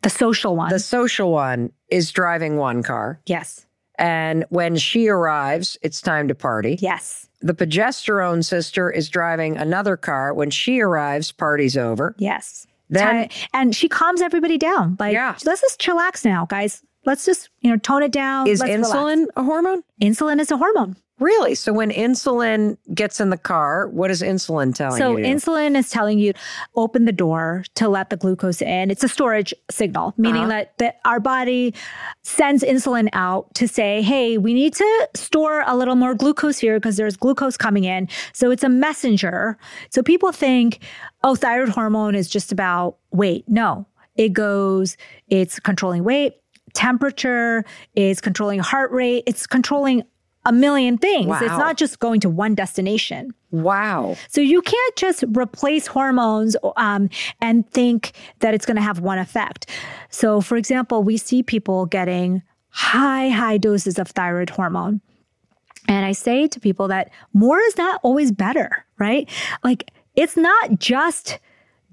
The social one. the social one, is driving one car. yes. And when she arrives, it's time to party. Yes. The progesterone sister is driving another car. When she arrives, party's over. Yes. Then- and she calms everybody down. Like, Yeah. let's just chillax now, guys. Let's just, you know, tone it down. Is Let's relax. insulin a hormone? Insulin is a hormone. Really? So when insulin gets in the car, what is insulin telling So you? do? insulin is telling you open the door to let the glucose in. It's a storage signal, meaning Uh-huh. that, that our body sends insulin out to say, hey, we need to store a little more glucose here because there's glucose coming in. So it's a messenger. So people think, oh, thyroid hormone is just about weight. No, it goes, it's controlling weight, temperature, it's controlling heart rate, it's controlling a million things. It's not just going to one destination. wow. So you can't just replace hormones um, and think that it's going to have one effect. So, for example, we see people getting high, high doses of thyroid hormone. And I say to people that more is not always better, right? Like it's not just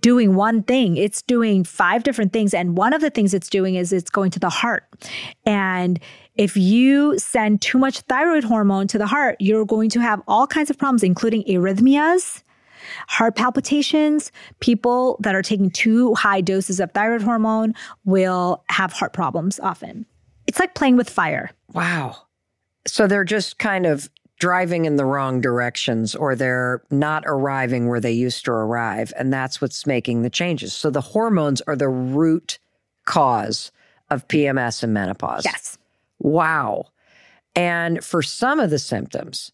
doing one thing, it's doing five different things. And one of the things it's doing is it's going to the heart. And if you send too much thyroid hormone to the heart, you're going to have all kinds of problems, including arrhythmias, heart palpitations. People that are taking too high doses of thyroid hormone will have heart problems often. it's like playing with fire. Wow. So they're just kind of driving in the wrong directions or they're not arriving where they used to arrive. And that's what's making the changes. So the hormones are the root cause of PMS and menopause. Yes. Wow. And for some of the symptoms,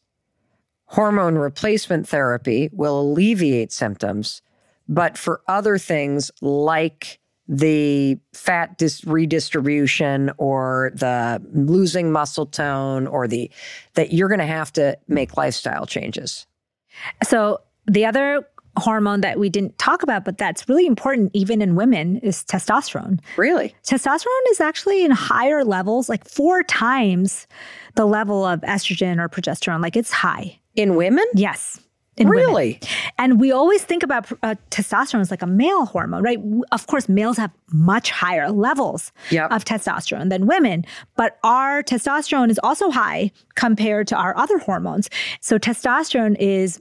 hormone replacement therapy will alleviate symptoms. But for other things like the fat dis- redistribution or the losing muscle tone or the that you're going to have to make lifestyle changes. So the other hormone that we didn't talk about, but that's really important even in women is testosterone. Really? Testosterone is actually in higher levels, like four times the level of estrogen or progesterone. Like it's high. In women? Yes. In women. Really? And we always think about uh, testosterone as like a male hormone, right? Of course, males have much higher levels Yep. of testosterone than women, but our testosterone is also high compared to our other hormones. So testosterone is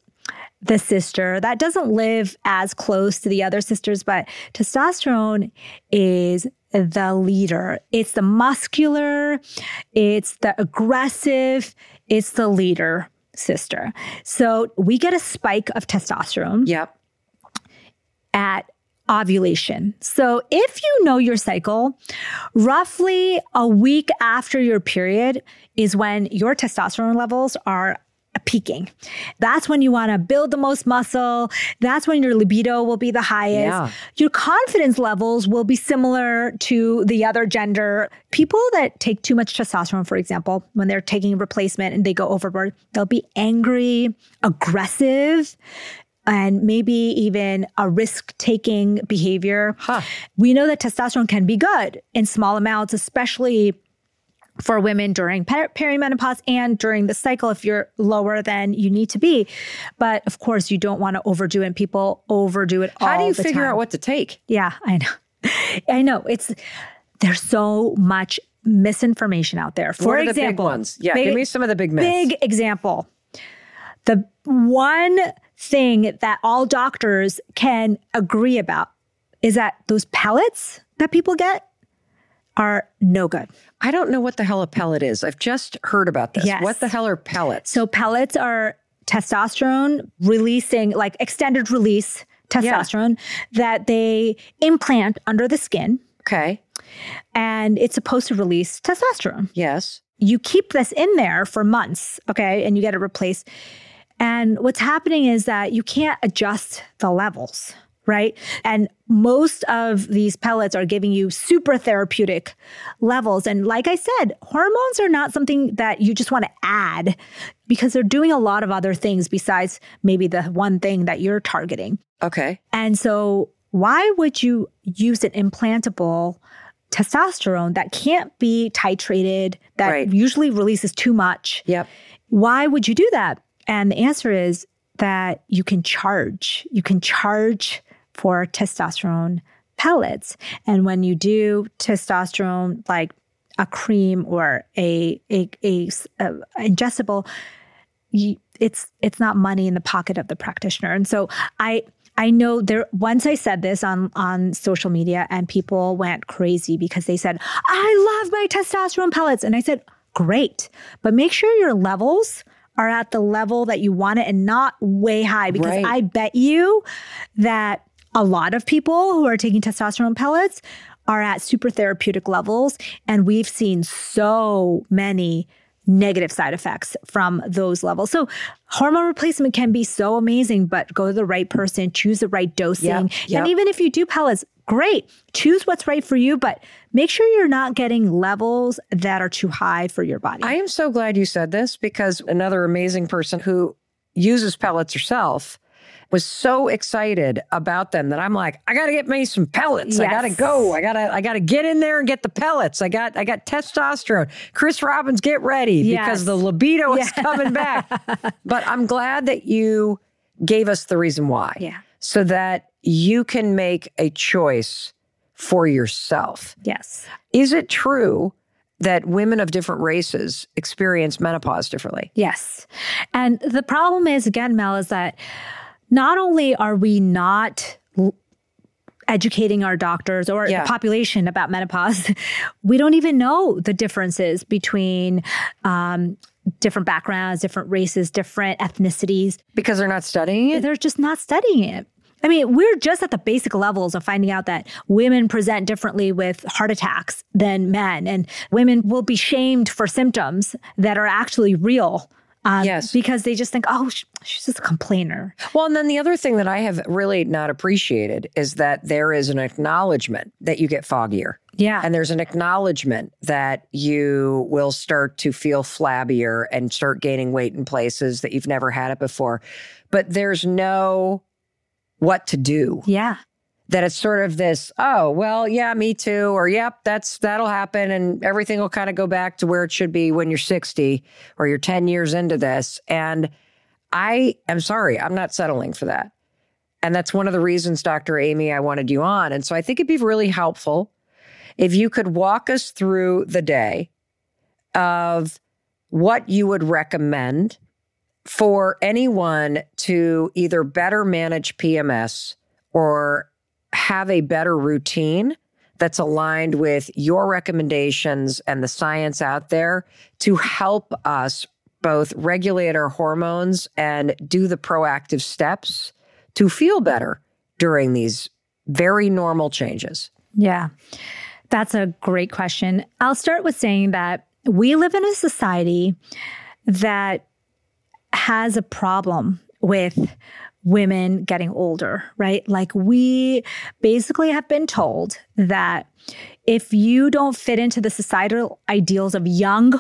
the sister that doesn't live as close to the other sisters, but testosterone is the leader. It's the muscular, it's the aggressive, it's the leader sister. So we get a spike of testosterone Yep. at ovulation. So if you know your cycle, roughly a week after your period is when your testosterone levels are peaking. That's when you want to build the most muscle. That's when your libido will be the highest. Yeah. Your confidence levels will be similar to the other gender. People that take too much testosterone, for example, when they're taking replacement and they go overboard, they'll be angry, aggressive, and maybe even a risk taking behavior. Huh. We know that testosterone can be good in small amounts, especially for women during per- perimenopause and during the cycle if you're lower than you need to be. But of course, you don't want to overdo it. And people overdo it all How do you the figure time. out what to take? Yeah, I know. I know. It's there's so much misinformation out there. For the example, big ones? Yeah, big- give me some of the big myths. Big example. The one thing that all doctors can agree about is that those pellets that people get are no good. I don't know what the hell a pellet is. I've just heard about this. Yes. What the hell are pellets? So pellets are testosterone releasing, like extended release testosterone that they implant under the skin, okay. and it's supposed to release testosterone. Yes. you keep this in there for months, okay, and you get it replaced. And what's happening is that you can't adjust the levels, right? And most of these pellets are giving you super therapeutic levels. And like I said, hormones are not something that you just want to add because they're doing a lot of other things besides maybe the one thing that you're targeting. Okay. And so, why would you use an implantable testosterone that can't be titrated, that Right. usually releases too much? Yep. Why would you do that? And the answer is that you can charge. You can charge for testosterone pellets. And when you do testosterone, like a cream or a a ingestible, you, it's it's not money in the pocket of the practitioner. And so I I know there once I said this on on social media and people went crazy because they said, "I love my testosterone pellets." And I said, "Great. But make sure your levels are at the level that you want it and not way high because Right. I bet you that a lot of people who are taking testosterone pellets are at super therapeutic levels and we've seen so many negative side effects from those levels. So hormone replacement can be so amazing, but go to the right person, choose the right dosing. Yep, yep. And even if you do pellets, great. Choose what's right for you, but make sure you're not getting levels that are too high for your body. I am so glad you said this because another amazing person who uses pellets herself was so excited about them that I'm like, I got to get me some pellets. I got to go. I got to I got to get in there and get the pellets. I got I got testosterone. Chris Robbins, get ready Yes. because the libido is coming back. but I'm glad that you gave us the reason why. Yeah. So that you can make a choice for yourself. yes. Is it true that women of different races experience menopause differently? Yes. And the problem is, again, Mel, is that not only are we not l- educating our doctors or Yeah. the population about menopause, we don't even know the differences between um, different backgrounds, different races, different ethnicities. Because they're not studying it? They're just not studying it. I mean, we're just at the basic levels of finding out that women present differently with heart attacks than men, and women will be shamed for symptoms that are actually real. Um, Yes. Because they just think, oh, sh- she's just a complainer. Well, and then the other thing that I have really not appreciated is that there is an acknowledgement that you get foggier. Yeah. And there's an acknowledgement that you will start to feel flabbier and start gaining weight in places that you've never had it before. But there's no what to do. yeah. That it's sort of this, oh, well, yeah, me too. Or, yep, that's that'll happen and everything will kind of go back to where it should be when you're 60 or you're 10 years into this. And I am sorry, I'm not settling for that. And that's one of the reasons, Dr. Amy, I wanted you on. And so I think it'd be really helpful if you could walk us through the day of what you would recommend for anyone to either better manage PMS or have a better routine that's aligned with your recommendations and the science out there to help us both regulate our hormones and do the proactive steps to feel better during these very normal changes. Yeah. That's a great question. I'll start with saying that we live in a society that has a problem with women getting older, right? Like we basically have been told that if you don't fit into the societal ideals of young,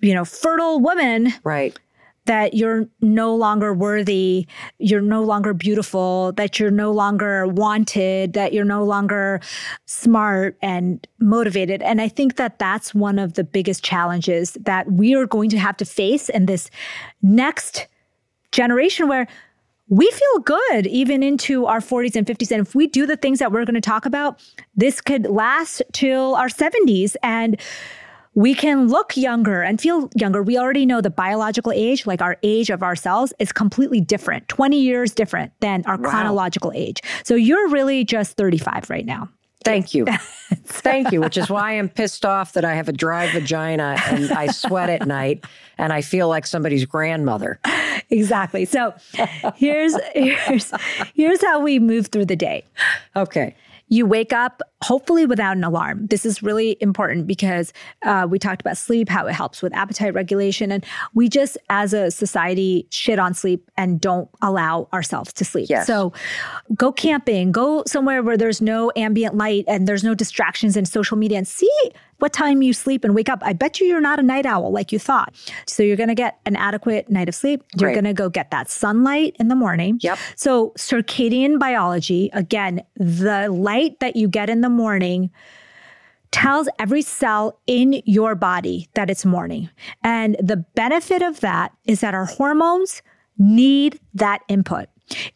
you know, fertile women, Right. that you're no longer worthy, you're no longer beautiful, that you're no longer wanted, that you're no longer smart and motivated. And I think that that's one of the biggest challenges that we are going to have to face in this next generation where we feel good even into our 40s and 50s. And if we do the things that we're going to talk about, this could last till our 70s. And we can look younger and feel younger. We already know the biological age, like our age of ourselves, is completely different, 20 years different than our Wow. chronological age. So you're really just 35 right now. Thank you. Thank you, which is why I'm pissed off that I have a dry vagina and I sweat at night and I feel like somebody's grandmother. Exactly. So here's here's here's how we move through the day. Okay. You wake up hopefully without an alarm. This is really important because uh, we talked about sleep, how it helps with appetite regulation. And we just, as a society, shit on sleep and don't allow ourselves to sleep. Yes. So go camping, go somewhere where there's no ambient light and there's no distractions and social media and see what time you sleep and wake up. I bet you you're not a night owl like you thought. So you're going to get an adequate night of sleep. You're going to go get that sunlight in the morning. Yep. So, circadian biology, again, the light that you get in the morning tells every cell in your body that it's morning. And the benefit of that is that our hormones need that input.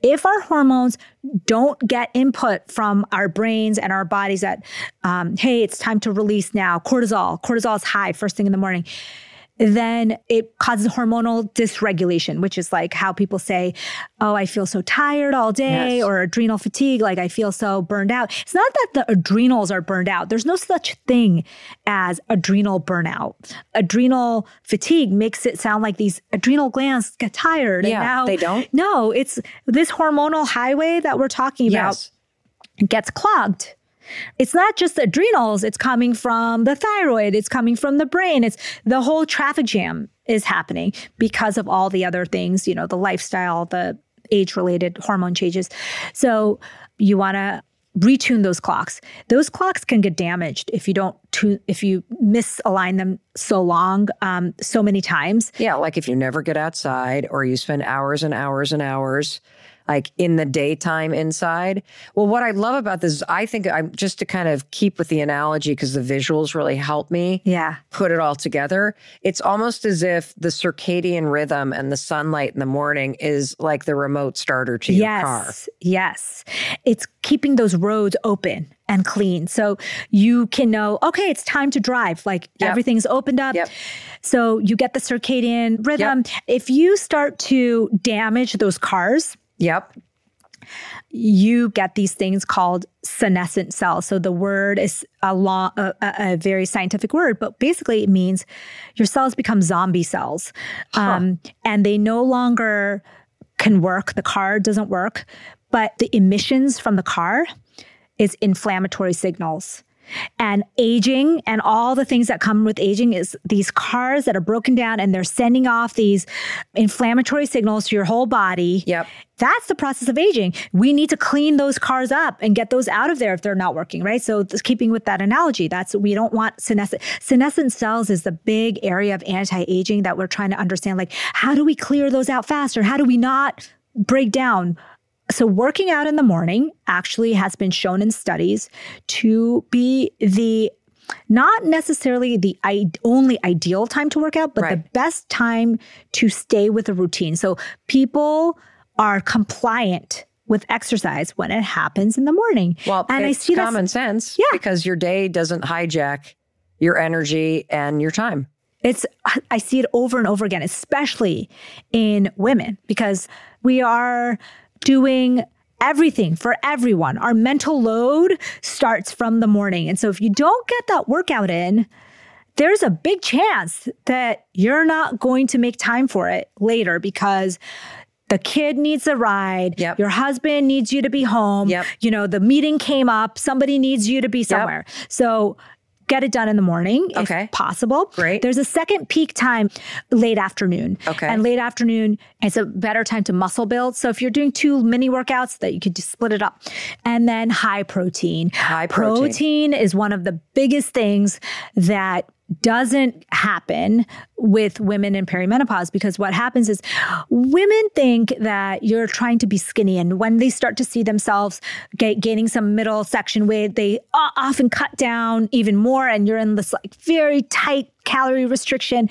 If our hormones don't get input from our brains and our bodies that, um, hey, it's time to release now, cortisol, cortisol is high first thing in the morning then it causes hormonal dysregulation, which is like how people say, Oh, I feel so tired all day, Yes. or adrenal fatigue, like I feel so burned out. It's not that the adrenals are burned out. There's no such thing as adrenal burnout. Adrenal fatigue makes it sound like these adrenal glands get tired. Yeah, and now they don't? No, it's this hormonal highway that we're talking about gets clogged. It's not just the adrenals, it's coming from the thyroid, it's coming from the brain. It's the whole traffic jam is happening because of all the other things, you know, the lifestyle, the age related hormone changes. So you want to retune those clocks. Those clocks can get damaged if you don't tune, if you misalign them so long, um, so many times. Yeah, like if you never get outside or you spend hours and hours and hours like in the daytime inside. Well, what I love about this is I think I'm just to kind of keep with the analogy because the visuals really help me Yeah. put it all together. It's almost as if the circadian rhythm and the sunlight in the morning is like the remote starter to your yes, car. Yes. It's keeping those roads open and clean. So you can know, okay, it's time to drive. Like Yep. everything's opened up. Yep. So you get the circadian rhythm. If you start to damage those cars, Yep. you get these things called senescent cells. So the word is a, long, a, a, very scientific word, but basically it means your cells become zombie cells, huh. um, and they no longer can work. The car doesn't work, but the emissions from the car is inflammatory signals. And aging and all the things that come with aging is these cars that are broken down and they're sending off these inflammatory signals to your whole body. Yep. That's the process of aging. We need to clean those cars up and get those out of there if they're not working, right? So keeping with that analogy, that's we don't want senescent senescent cells is the big area of anti-aging that we're trying to understand like how do we clear those out faster? How do we not break down so, working out in the morning actually has been shown in studies to be the not necessarily the only ideal time to work out, but right. the best time to stay with a routine. So, people are compliant with exercise when it happens in the morning. Well, and I see common sense, yeah, because your day doesn't hijack your energy and your time. It's I see it over and over again, especially in women, because we are doing everything for everyone. Our mental load starts from the morning. And so if you don't get that workout in, there's a big chance that you're not going to make time for it later because the kid needs a ride. Yep. Your husband needs you to be home. Yep. You know, the meeting came up. Somebody needs you to be somewhere. Yep. So get it done in the morning okay. if possible. Great. There's a second peak time late afternoon. Okay. And late afternoon is a better time to muscle build. So if you're doing two mini workouts, that you could just split it up. And then high protein. High protein. Protein is one of the biggest things that doesn't happen with women in perimenopause because what happens is women think that you're trying to be skinny and when they start to see themselves gaining some middle section weight they often cut down even more and you're in this like very tight calorie restriction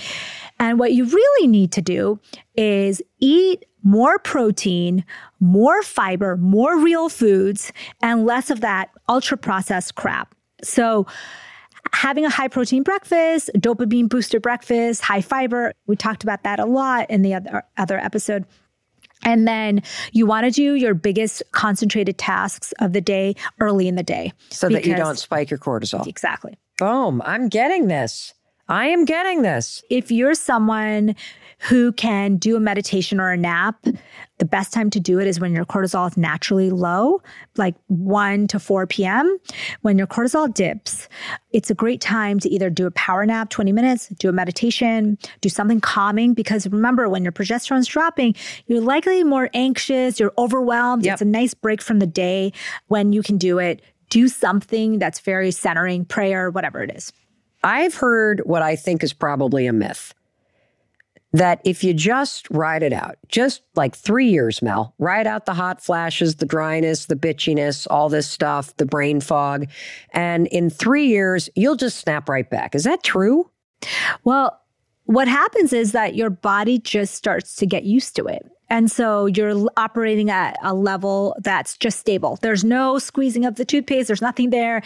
and what you really need to do is eat more protein, more fiber, more real foods, and less of that ultra processed crap. So, having a high protein breakfast, dopamine booster breakfast, high fiber. We talked about that a lot in the other, other episode. And then you want to do your biggest concentrated tasks of the day early in the day. So that you don't spike your cortisol. Exactly. Boom. I'm getting this. I am getting this. If you're someone who can do a meditation or a nap, the best time to do it is when your cortisol is naturally low, like 1 to 4 p.m. When your cortisol dips, it's a great time to either do a power nap, 20 minutes, do a meditation, do something calming. Because remember, when your progesterone is dropping, you're likely more anxious, you're overwhelmed. Yep. It's a nice break from the day when you can do it. Do something that's very centering, prayer, whatever it is. I've heard what I think is probably a myth that if you just ride it out, just like three years, Mel, ride out the hot flashes, the dryness, the bitchiness, all this stuff, the brain fog. And in three years, you'll just snap right back. Is that true? Well, what happens is that your body just starts to get used to it. And so you're operating at a level that's just stable. There's no squeezing of the toothpaste, there's nothing there.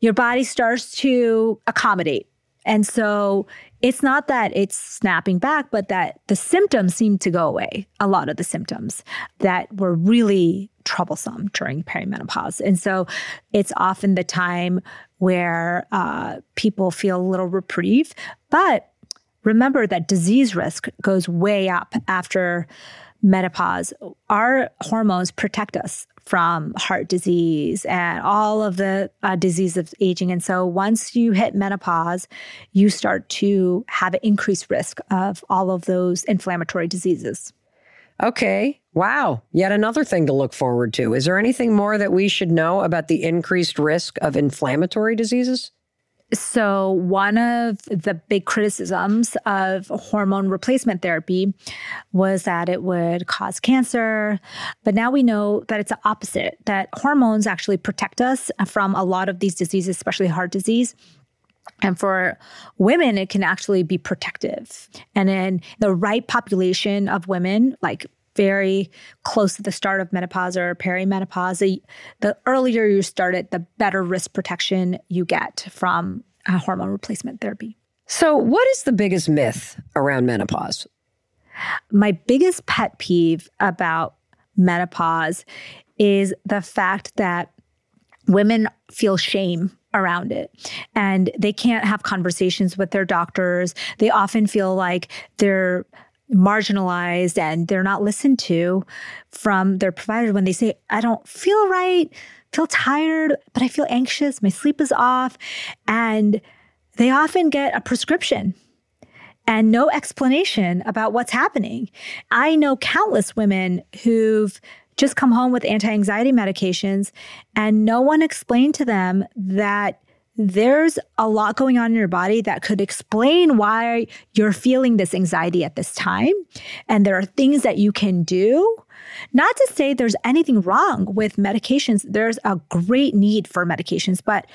Your body starts to accommodate. And so it's not that it's snapping back, but that the symptoms seem to go away. A lot of the symptoms that were really troublesome during perimenopause. And so it's often the time where uh, people feel a little reprieve. But remember that disease risk goes way up after menopause. Our hormones protect us from heart disease and all of the uh, disease of aging. And so once you hit menopause, you start to have an increased risk of all of those inflammatory diseases. Okay. Wow. Yet another thing to look forward to. Is there anything more that we should know about the increased risk of inflammatory diseases? So, one of the big criticisms of hormone replacement therapy was that it would cause cancer. But now we know that it's the opposite, that hormones actually protect us from a lot of these diseases, especially heart disease. And for women, it can actually be protective. And in the right population of women, like very close to the start of menopause or perimenopause, the, the earlier you start it, the better risk protection you get from uh, hormone replacement therapy. So, what is the biggest myth around menopause? My biggest pet peeve about menopause is the fact that women feel shame around it and they can't have conversations with their doctors. They often feel like they're marginalized and they're not listened to from their provider when they say, I don't feel right, feel tired, but I feel anxious, my sleep is off. And they often get a prescription and no explanation about what's happening. I know countless women who've just come home with anti anxiety medications, and no one explained to them that there's a lot going on in your body that could explain why you're feeling this anxiety at this time. And there are things that you can do. Not to say there's anything wrong with medications, there's a great need for medications, but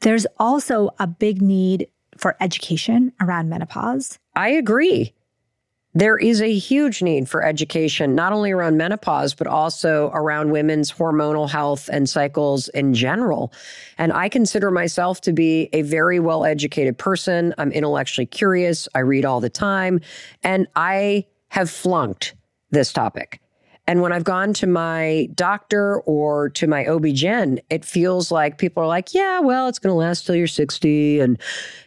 there's also a big need for education around menopause. I agree. There is a huge need for education, not only around menopause, but also around women's hormonal health and cycles in general. And I consider myself to be a very well educated person. I'm intellectually curious. I read all the time. And I have flunked this topic. And when I've gone to my doctor or to my OB-GYN, it feels like people are like, yeah, well, it's going to last till you're 60 and,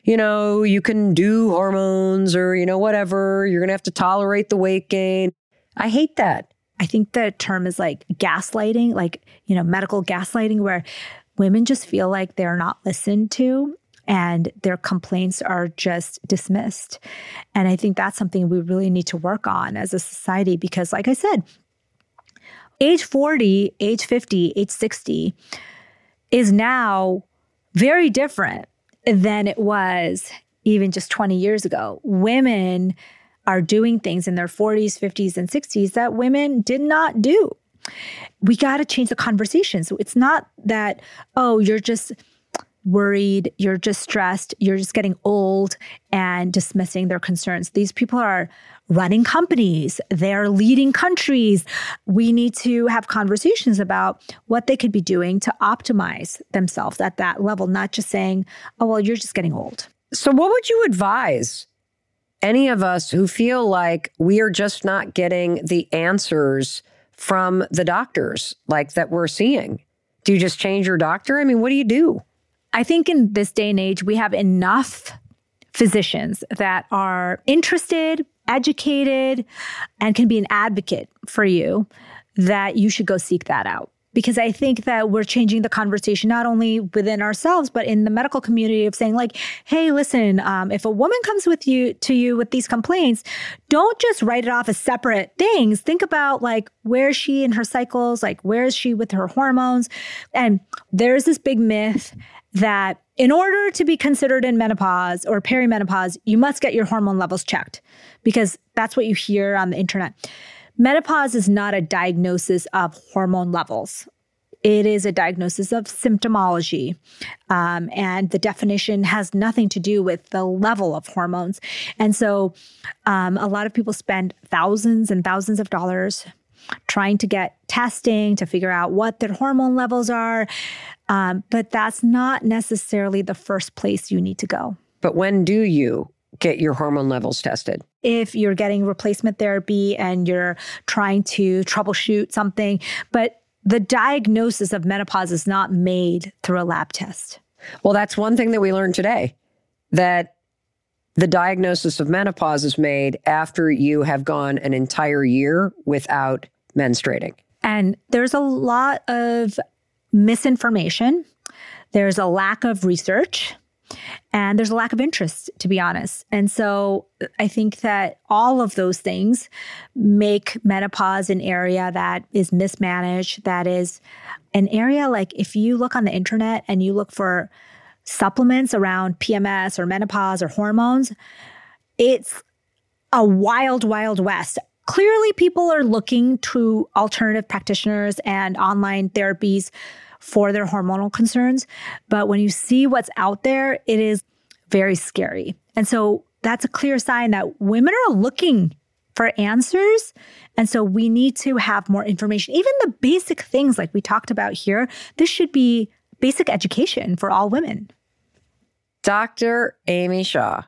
you know, you can do hormones or, you know, whatever. You're going to have to tolerate the weight gain. I hate that. I think the term is like gaslighting, like, you know, medical gaslighting, where women just feel like they're not listened to and their complaints are just dismissed. And I think that's something we really need to work on as a society because, like I said, age 40, age 50, age 60 is now very different than it was even just 20 years ago. Women are doing things in their 40s, 50s, and 60s that women did not do. We got to change the conversation. So it's not that, oh, you're just worried, you're just stressed, you're just getting old and dismissing their concerns. These people are running companies, they're leading countries. We need to have conversations about what they could be doing to optimize themselves at that level, not just saying, oh, well, you're just getting old. So, what would you advise any of us who feel like we are just not getting the answers from the doctors like that we're seeing? Do you just change your doctor? I mean, what do you do? I think in this day and age, we have enough physicians that are interested, educated, and can be an advocate for you that you should go seek that out. Because I think that we're changing the conversation not only within ourselves, but in the medical community of saying, like, hey, listen, um, if a woman comes with you to you with these complaints, don't just write it off as separate things. Think about like where is she in her cycles, like where is she with her hormones? And there's this big myth that in order to be considered in menopause or perimenopause, you must get your hormone levels checked because that's what you hear on the internet. Menopause is not a diagnosis of hormone levels. It is a diagnosis of symptomology. Um, and the definition has nothing to do with the level of hormones. And so um, a lot of people spend thousands and thousands of dollars trying to get testing to figure out what their hormone levels are. Um, but that's not necessarily the first place you need to go. But when do you get your hormone levels tested? If you're getting replacement therapy and you're trying to troubleshoot something, but the diagnosis of menopause is not made through a lab test. Well, that's one thing that we learned today that the diagnosis of menopause is made after you have gone an entire year without menstruating. And there's a lot of misinformation, there's a lack of research, and there's a lack of interest, to be honest. And so I think that all of those things make menopause an area that is mismanaged, that is an area like if you look on the internet and you look for supplements around PMS or menopause or hormones, it's a wild, wild west clearly people are looking to alternative practitioners and online therapies for their hormonal concerns. But when you see what's out there, it is very scary. And so that's a clear sign that women are looking for answers. And so we need to have more information. Even the basic things like we talked about here, this should be basic education for all women. Dr. Amy Shah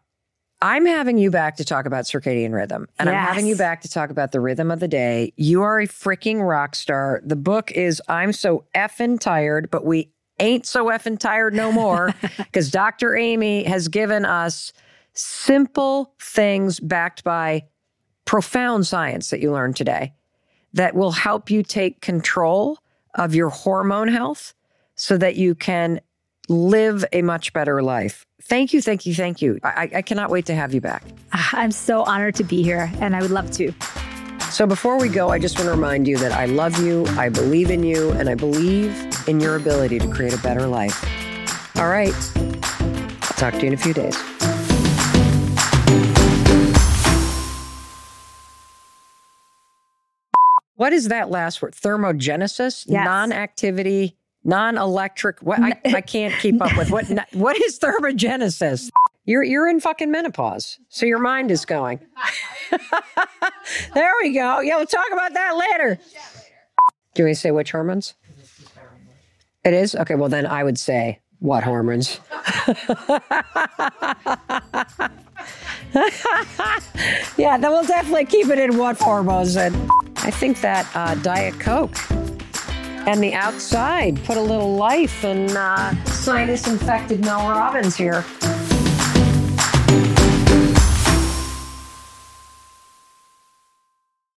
I'm having you back to talk about circadian rhythm, and I'm having you back to talk about the rhythm of the day. You are a freaking rock star. The book is I'm so effing tired, but we ain't so effing tired no more because Dr. Amy has given us simple things backed by profound science that you learned today that will help you take control of your hormone health so that you can live a much better life. Thank you, thank you, thank you. I, I cannot wait to have you back. Ah, I'm so honored to be here and I would love to. So before we go, I just want to remind you that I love you, I believe in you, and I believe in your ability to create a better life. All right. I'll talk to you in a few days. What is that last word? Thermogenesis? Yes. Non-activity, non-electric. What I, I can't keep up with. What what is thermogenesis? You're you're in fucking menopause. So your mind is going. there we go. Yeah, we'll talk about that later. Do we say which hormones? It is? Okay, well then I would say what hormones? yeah, then we'll definitely keep it in what hormones. And I think that uh, Diet Coke and the outside put a little life in uh, sinus infected Mel Robbins here.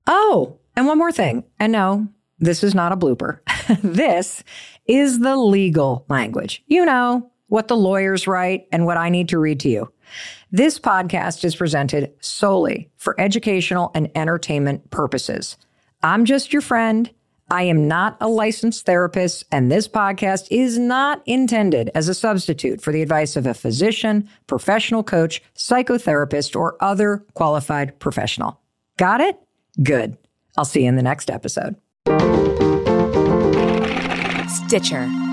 Oh, and one more thing. And no, this is not a blooper. this is the legal language. You know, what the lawyers write and what I need to read to you. This podcast is presented solely for educational and entertainment purposes. I'm just your friend. I am not a licensed therapist, and this podcast is not intended as a substitute for the advice of a physician, professional coach, psychotherapist, or other qualified professional. Got it? Good. I'll see you in the next episode. Stitcher.